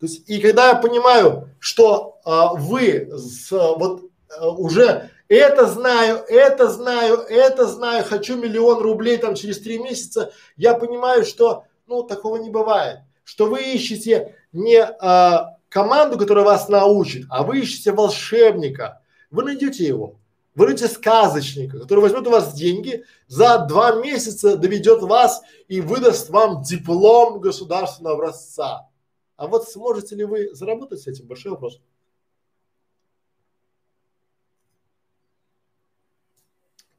[SPEAKER 1] То есть, и когда я понимаю, что а, вы с, вот а, уже это знаю, это знаю, это знаю, хочу миллион рублей там через три месяца, я понимаю, что ну такого не бывает, что вы ищете не а, команду, которая вас научит, а вы ищете волшебника, вы найдете его, вы найдете сказочника, который возьмет у вас деньги, за два месяца доведет вас и выдаст вам диплом государственного образца. А вот сможете ли вы заработать с этим? Большой вопрос.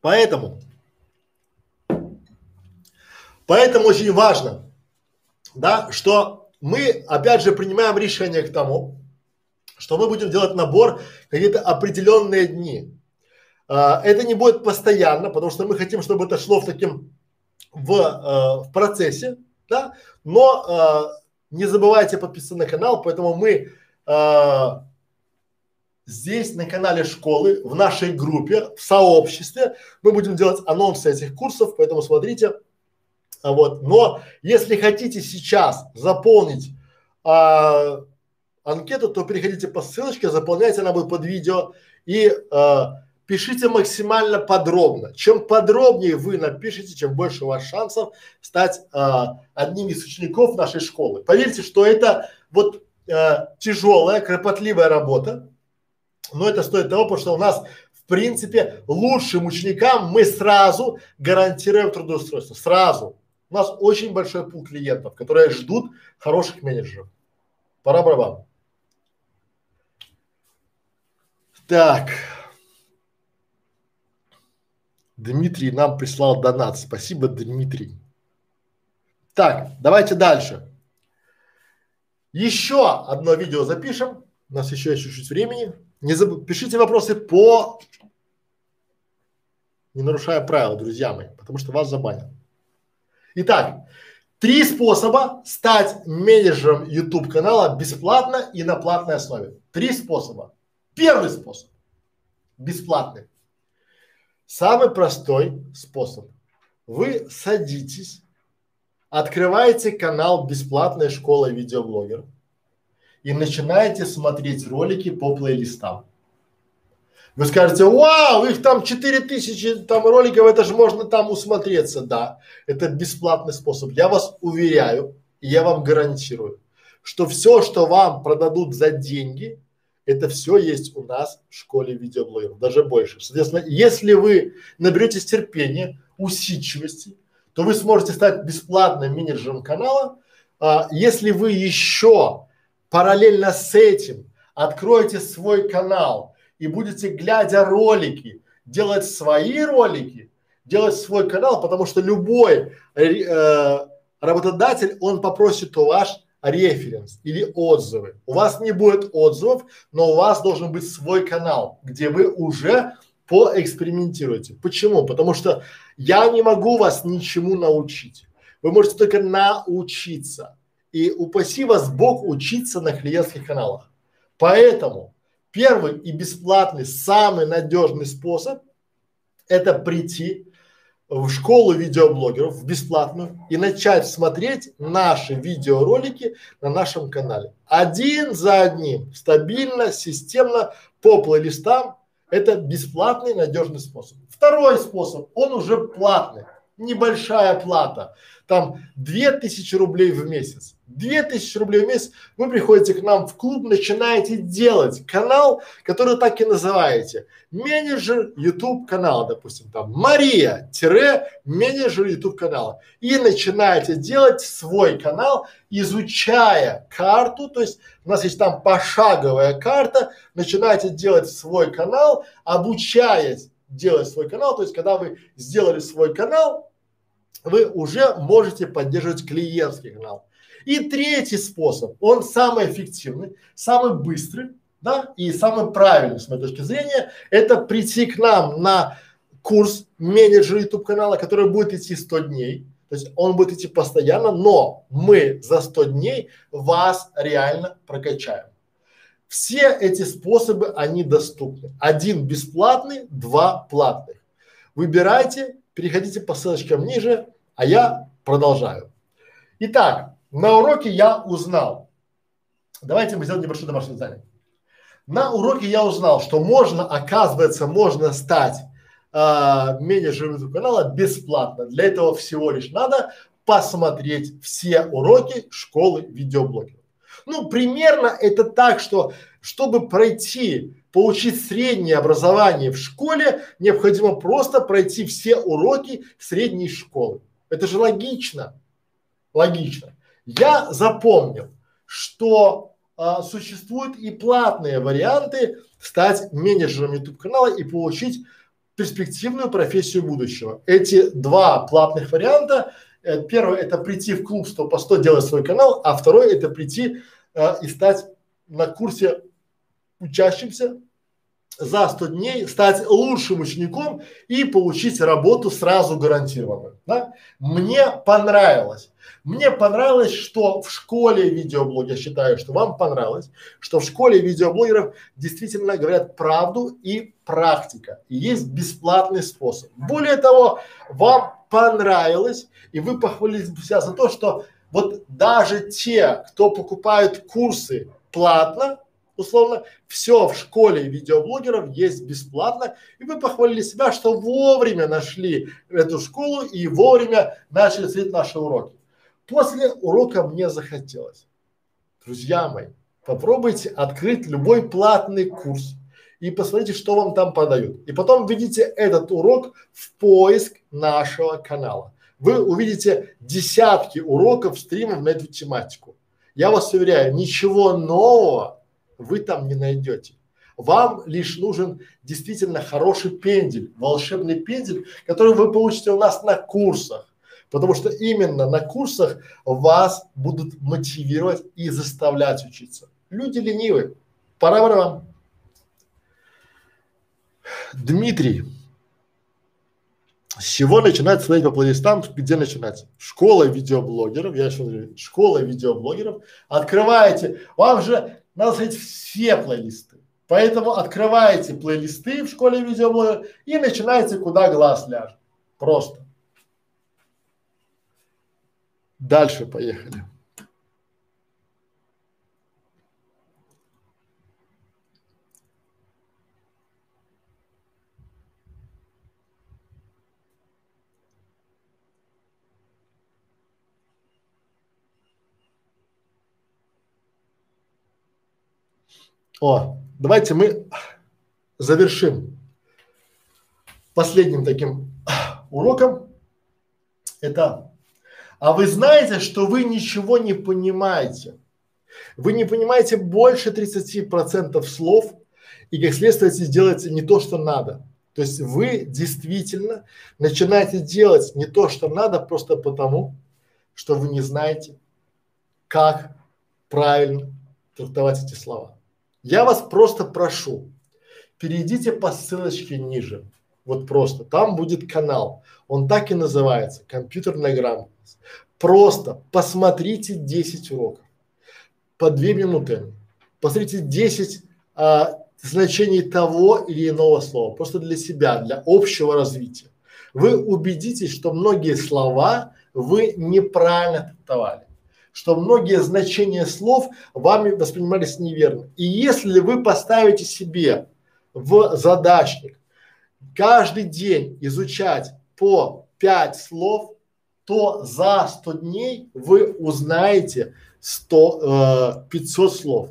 [SPEAKER 1] Поэтому, поэтому очень важно, да, что мы опять же принимаем решение к тому, что мы будем делать набор какие-то определенные дни. А, это не будет постоянно, потому что мы хотим, чтобы это шло в таким в, а, в процессе, да, но а, не забывайте подписаться на канал, поэтому мы а, здесь на канале школы, в нашей группе, в сообществе, мы будем делать анонсы этих курсов, поэтому смотрите. А вот, но если хотите сейчас заполнить а, анкету, то переходите по ссылочке, заполняйте, она будет под видео и а, пишите максимально подробно. Чем подробнее вы напишите, чем больше у вас шансов стать а, одним из учеников нашей школы. Поверьте, что это вот а, тяжелая, кропотливая работа, но это стоит того, потому что у нас в принципе лучшим ученикам мы сразу гарантируем трудоустройство, сразу. У нас очень большой пул клиентов, которые ждут хороших менеджеров. Пора барабан. Так. Дмитрий нам прислал донат. Спасибо, Дмитрий. Так, давайте дальше. Еще одно видео запишем. У нас еще есть чуть-чуть времени. Не забудьте, пишите вопросы по, не нарушая правил, друзья мои, потому что вас забанят. Итак, три способа стать менеджером YouTube канала бесплатно и на платной основе. Три способа. Первый способ бесплатный. Самый простой способ. Вы садитесь, открываете канал бесплатной школы видеоблогер и начинаете смотреть ролики по плейлистам. Вы скажете, вау, их там 4000 там роликов, это же можно там усмотреться. Да, это бесплатный способ. Я вас уверяю, и я вам гарантирую, что все, что вам продадут за деньги, это все есть у нас в школе видеоблогеров, даже больше. Соответственно, если вы наберетесь терпения, усидчивости, то вы сможете стать бесплатным менеджером канала. А, если вы еще параллельно с этим откроете свой канал и будете, глядя ролики, делать свои ролики, делать свой канал, потому что любой э, работодатель, он попросит у вас референс или отзывы. У вас не будет отзывов, но у вас должен быть свой канал, где вы уже поэкспериментируете. Почему? Потому что я не могу вас ничему научить. Вы можете только научиться. И упаси вас Бог учиться на клиентских каналах. Поэтому первый и бесплатный, самый надежный способ – это прийти в школу видеоблогеров, в бесплатную, и начать смотреть наши видеоролики на нашем канале. Один за одним, стабильно, системно, по плейлистам. Это бесплатный, надежный способ. Второй способ, он уже платный, небольшая плата там две тысячи рублей в месяц. Две тысячи рублей в месяц вы приходите к нам в клуб, начинаете делать канал, который так и называете. Менеджер YouTube канала, допустим, там Мария тире менеджер YouTube канала. И начинаете делать свой канал, изучая карту, то есть у нас есть там пошаговая карта, начинаете делать свой канал, обучаясь делать свой канал, то есть когда вы сделали свой канал, вы уже можете поддерживать клиентский канал. И третий способ, он самый эффективный, самый быстрый, да, и самый правильный с моей точки зрения, это прийти к нам на курс менеджера YouTube канала, который будет идти 100 дней. То есть он будет идти постоянно, но мы за 100 дней вас реально прокачаем. Все эти способы, они доступны. Один бесплатный, два платных. Выбирайте, переходите по ссылочкам ниже, а я продолжаю. Итак, на уроке я узнал. Давайте мы сделаем небольшое домашнее задание. На уроке я узнал, что можно, оказывается, можно стать э, менеджером YouTube канала бесплатно. Для этого всего лишь надо посмотреть все уроки школы видеоблогеров. Ну, примерно это так, что чтобы пройти, получить среднее образование в школе, необходимо просто пройти все уроки средней школы. Это же логично. Логично. Я запомнил, что а, существуют и платные варианты стать менеджером YouTube канала и получить перспективную профессию будущего. Эти два платных варианта. Э, первый это прийти в клуб 100 по 100 делать свой канал, а второй это прийти э, и стать на курсе учащимся за 100 дней стать лучшим учеником и получить работу сразу гарантированную. Да? Мне понравилось. Мне понравилось, что в школе видеоблог, я считаю, что вам понравилось, что в школе видеоблогеров действительно говорят правду и практика. И есть бесплатный способ. Более того, вам понравилось, и вы похвалили себя за то, что вот даже те, кто покупают курсы платно, условно, все в школе видеоблогеров есть бесплатно, и вы похвалили себя, что вовремя нашли эту школу и вовремя начали смотреть наши уроки. После урока мне захотелось. Друзья мои, попробуйте открыть любой платный курс и посмотрите, что вам там подают. И потом введите этот урок в поиск нашего канала. Вы увидите десятки уроков, стримов на эту тематику. Я вас уверяю, ничего нового вы там не найдете. Вам лишь нужен действительно хороший пендель, волшебный пендель, который вы получите у нас на курсах. Потому что именно на курсах вас будут мотивировать и заставлять учиться. Люди ленивые. Пора вам. Дмитрий. С чего начинать смотреть по плейлистам? Где начинать? Школа видеоблогеров. Я еще говорю, школа видеоблогеров. Открываете. Вам же надо смотреть все плейлисты. Поэтому открываете плейлисты в школе видеоблогеров и начинаете куда глаз ляжет. Просто. Дальше поехали. О, давайте мы завершим последним таким уроком. Это, а вы знаете, что вы ничего не понимаете. Вы не понимаете больше 30% слов и как следствие делаете не то, что надо. То есть вы действительно начинаете делать не то, что надо, просто потому, что вы не знаете, как правильно трактовать эти слова. Я вас просто прошу, перейдите по ссылочке ниже. Вот просто, там будет канал. Он так и называется, компьютерная грамотность. Просто посмотрите 10 уроков по 2 минуты. Посмотрите 10 а, значений того или иного слова, просто для себя, для общего развития. Вы убедитесь, что многие слова вы неправильно трактовали что многие значения слов вами воспринимались неверно. И если вы поставите себе в задачник каждый день изучать по пять слов, то за 100 дней вы узнаете 100, э, 500 слов.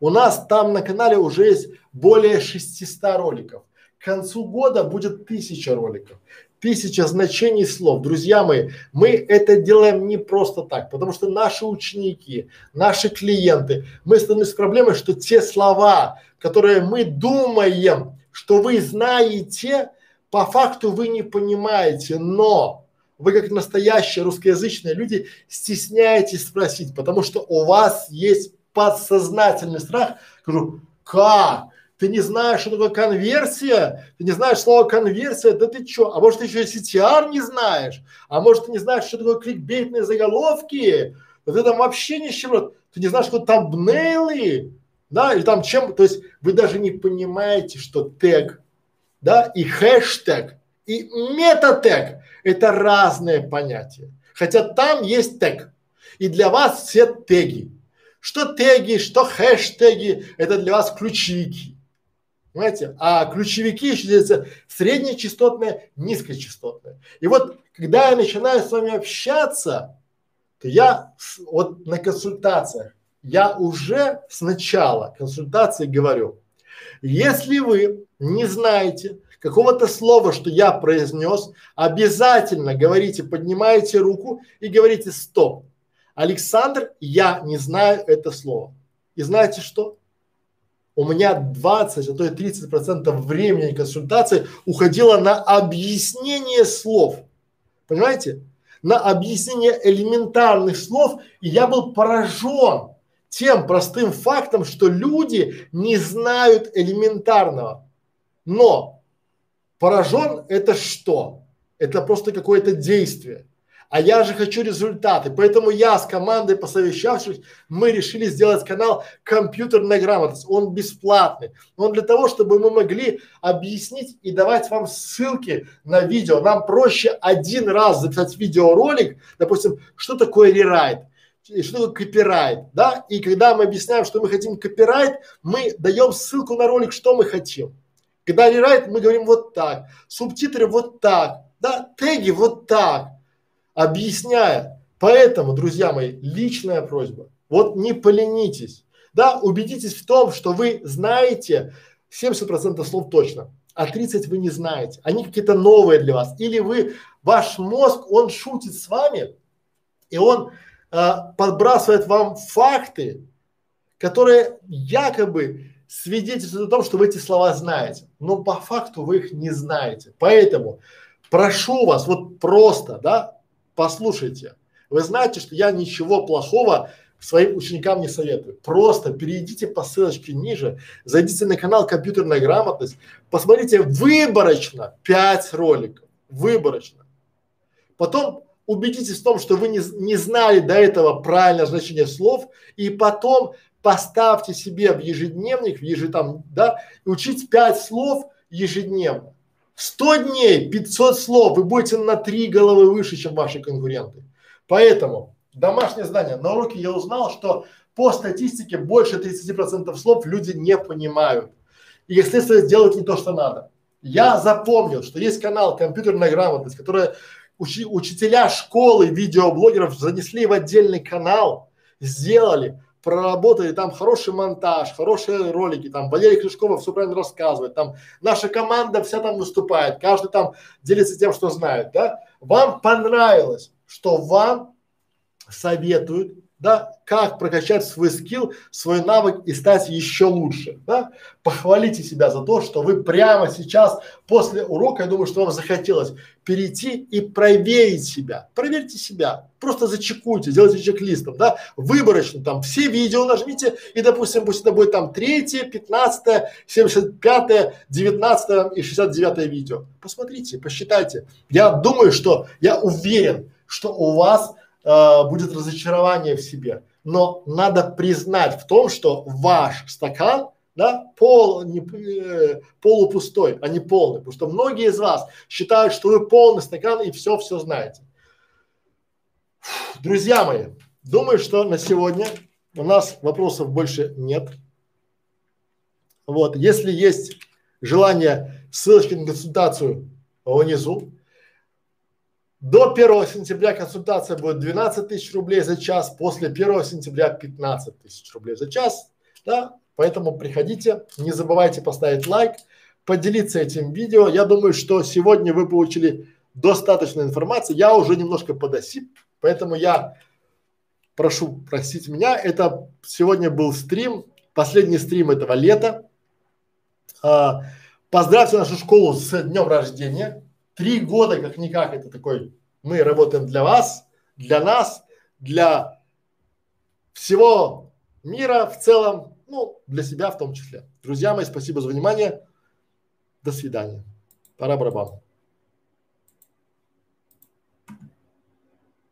[SPEAKER 1] У нас там на канале уже есть более 600 роликов. К концу года будет тысяча роликов тысяча значений слов. Друзья мои, мы это делаем не просто так, потому что наши ученики, наши клиенты, мы столкнулись с проблемой, что те слова, которые мы думаем, что вы знаете, по факту вы не понимаете, но вы как настоящие русскоязычные люди стесняетесь спросить, потому что у вас есть подсознательный страх. Говорю, как? Ты не знаешь, что такое конверсия? Ты не знаешь слово конверсия? Да ты чё? А может ты еще и CTR не знаешь? А может ты не знаешь, что такое кликбейтные заголовки? Да ты там вообще ничего. Ты не знаешь, что там бнейлы? Да, или там чем, то есть вы даже не понимаете, что тег, да, и хэштег, и метатег – это разные понятия. Хотя там есть тег. И для вас все теги. Что теги, что хэштеги – это для вас ключевики. Понимаете? А ключевики еще делятся среднечастотные, низкочастотные. И вот, когда я начинаю с вами общаться, то я вот на консультациях, я уже сначала консультации говорю, если вы не знаете какого-то слова, что я произнес, обязательно говорите, поднимаете руку и говорите стоп. Александр, я не знаю это слово. И знаете что? у меня 20, а то и 30 процентов времени консультации уходило на объяснение слов. Понимаете? На объяснение элементарных слов, и я был поражен тем простым фактом, что люди не знают элементарного. Но поражен это что? Это просто какое-то действие а я же хочу результаты. Поэтому я с командой, посовещавшись, мы решили сделать канал «Компьютерная грамотность». Он бесплатный. Он для того, чтобы мы могли объяснить и давать вам ссылки на видео. Нам проще один раз записать видеоролик, допустим, что такое рерайт и что такое копирайт, да, и когда мы объясняем, что мы хотим копирайт, мы даем ссылку на ролик, что мы хотим. Когда рерайт, мы говорим вот так, субтитры вот так, да, теги вот так, объясняя. Поэтому, друзья мои, личная просьба. Вот не поленитесь. Да, убедитесь в том, что вы знаете 70% слов точно, а 30 вы не знаете. Они какие-то новые для вас. Или вы, ваш мозг, он шутит с вами, и он э, подбрасывает вам факты, которые якобы свидетельствуют о том, что вы эти слова знаете, но по факту вы их не знаете. Поэтому прошу вас, вот просто, да, послушайте. Вы знаете, что я ничего плохого своим ученикам не советую. Просто перейдите по ссылочке ниже, зайдите на канал «Компьютерная грамотность», посмотрите выборочно 5 роликов, выборочно. Потом убедитесь в том, что вы не, не знали до этого правильное значение слов, и потом поставьте себе в ежедневник, в ежедам, да, учить 5 слов ежедневно. 100 дней, 500 слов, вы будете на три головы выше, чем ваши конкуренты. Поэтому домашнее задание. На уроке я узнал, что по статистике больше 30% слов люди не понимают. И, естественно, делают не то, что надо. Я запомнил, что есть канал «Компьютерная грамотность», который учи, учителя школы видеоблогеров занесли в отдельный канал, сделали, проработали. Там хороший монтаж, хорошие ролики, там Валерий Клешкова все правильно рассказывает, там наша команда вся там выступает, каждый там делится тем, что знает, да? Вам понравилось, что вам советуют, да, как прокачать свой скилл, свой навык и стать еще лучше, да. Похвалите себя за то, что вы прямо сейчас после урока, я думаю, что вам захотелось перейти и проверить себя. Проверьте себя, просто зачекуйте, сделайте чек-листом, да, выборочно там все видео нажмите и, допустим, пусть это будет там третье, пятнадцатое, семьдесят пятое, девятнадцатое и шестьдесят девятое видео. Посмотрите, посчитайте. Я думаю, что, я уверен, что у вас э, будет разочарование в себе. Но надо признать в том, что ваш стакан, да, пол, не, э, полупустой, а не полный. Потому что многие из вас считают, что вы полный стакан и все, все знаете. Друзья мои, думаю, что на сегодня у нас вопросов больше нет. Вот, если есть желание, ссылочки на консультацию внизу. До 1 сентября консультация будет 12 тысяч рублей за час, после 1 сентября 15 тысяч рублей за час, да, поэтому приходите, не забывайте поставить лайк, поделиться этим видео. Я думаю, что сегодня вы получили достаточно информации, я уже немножко подосип, поэтому я прошу простить меня, это сегодня был стрим, последний стрим этого лета. А, поздравьте нашу школу с днем рождения. Три года как никак это такой, мы работаем для вас, для нас, для всего мира в целом, ну, для себя в том числе. Друзья мои, спасибо за внимание. До свидания. Пора барабан.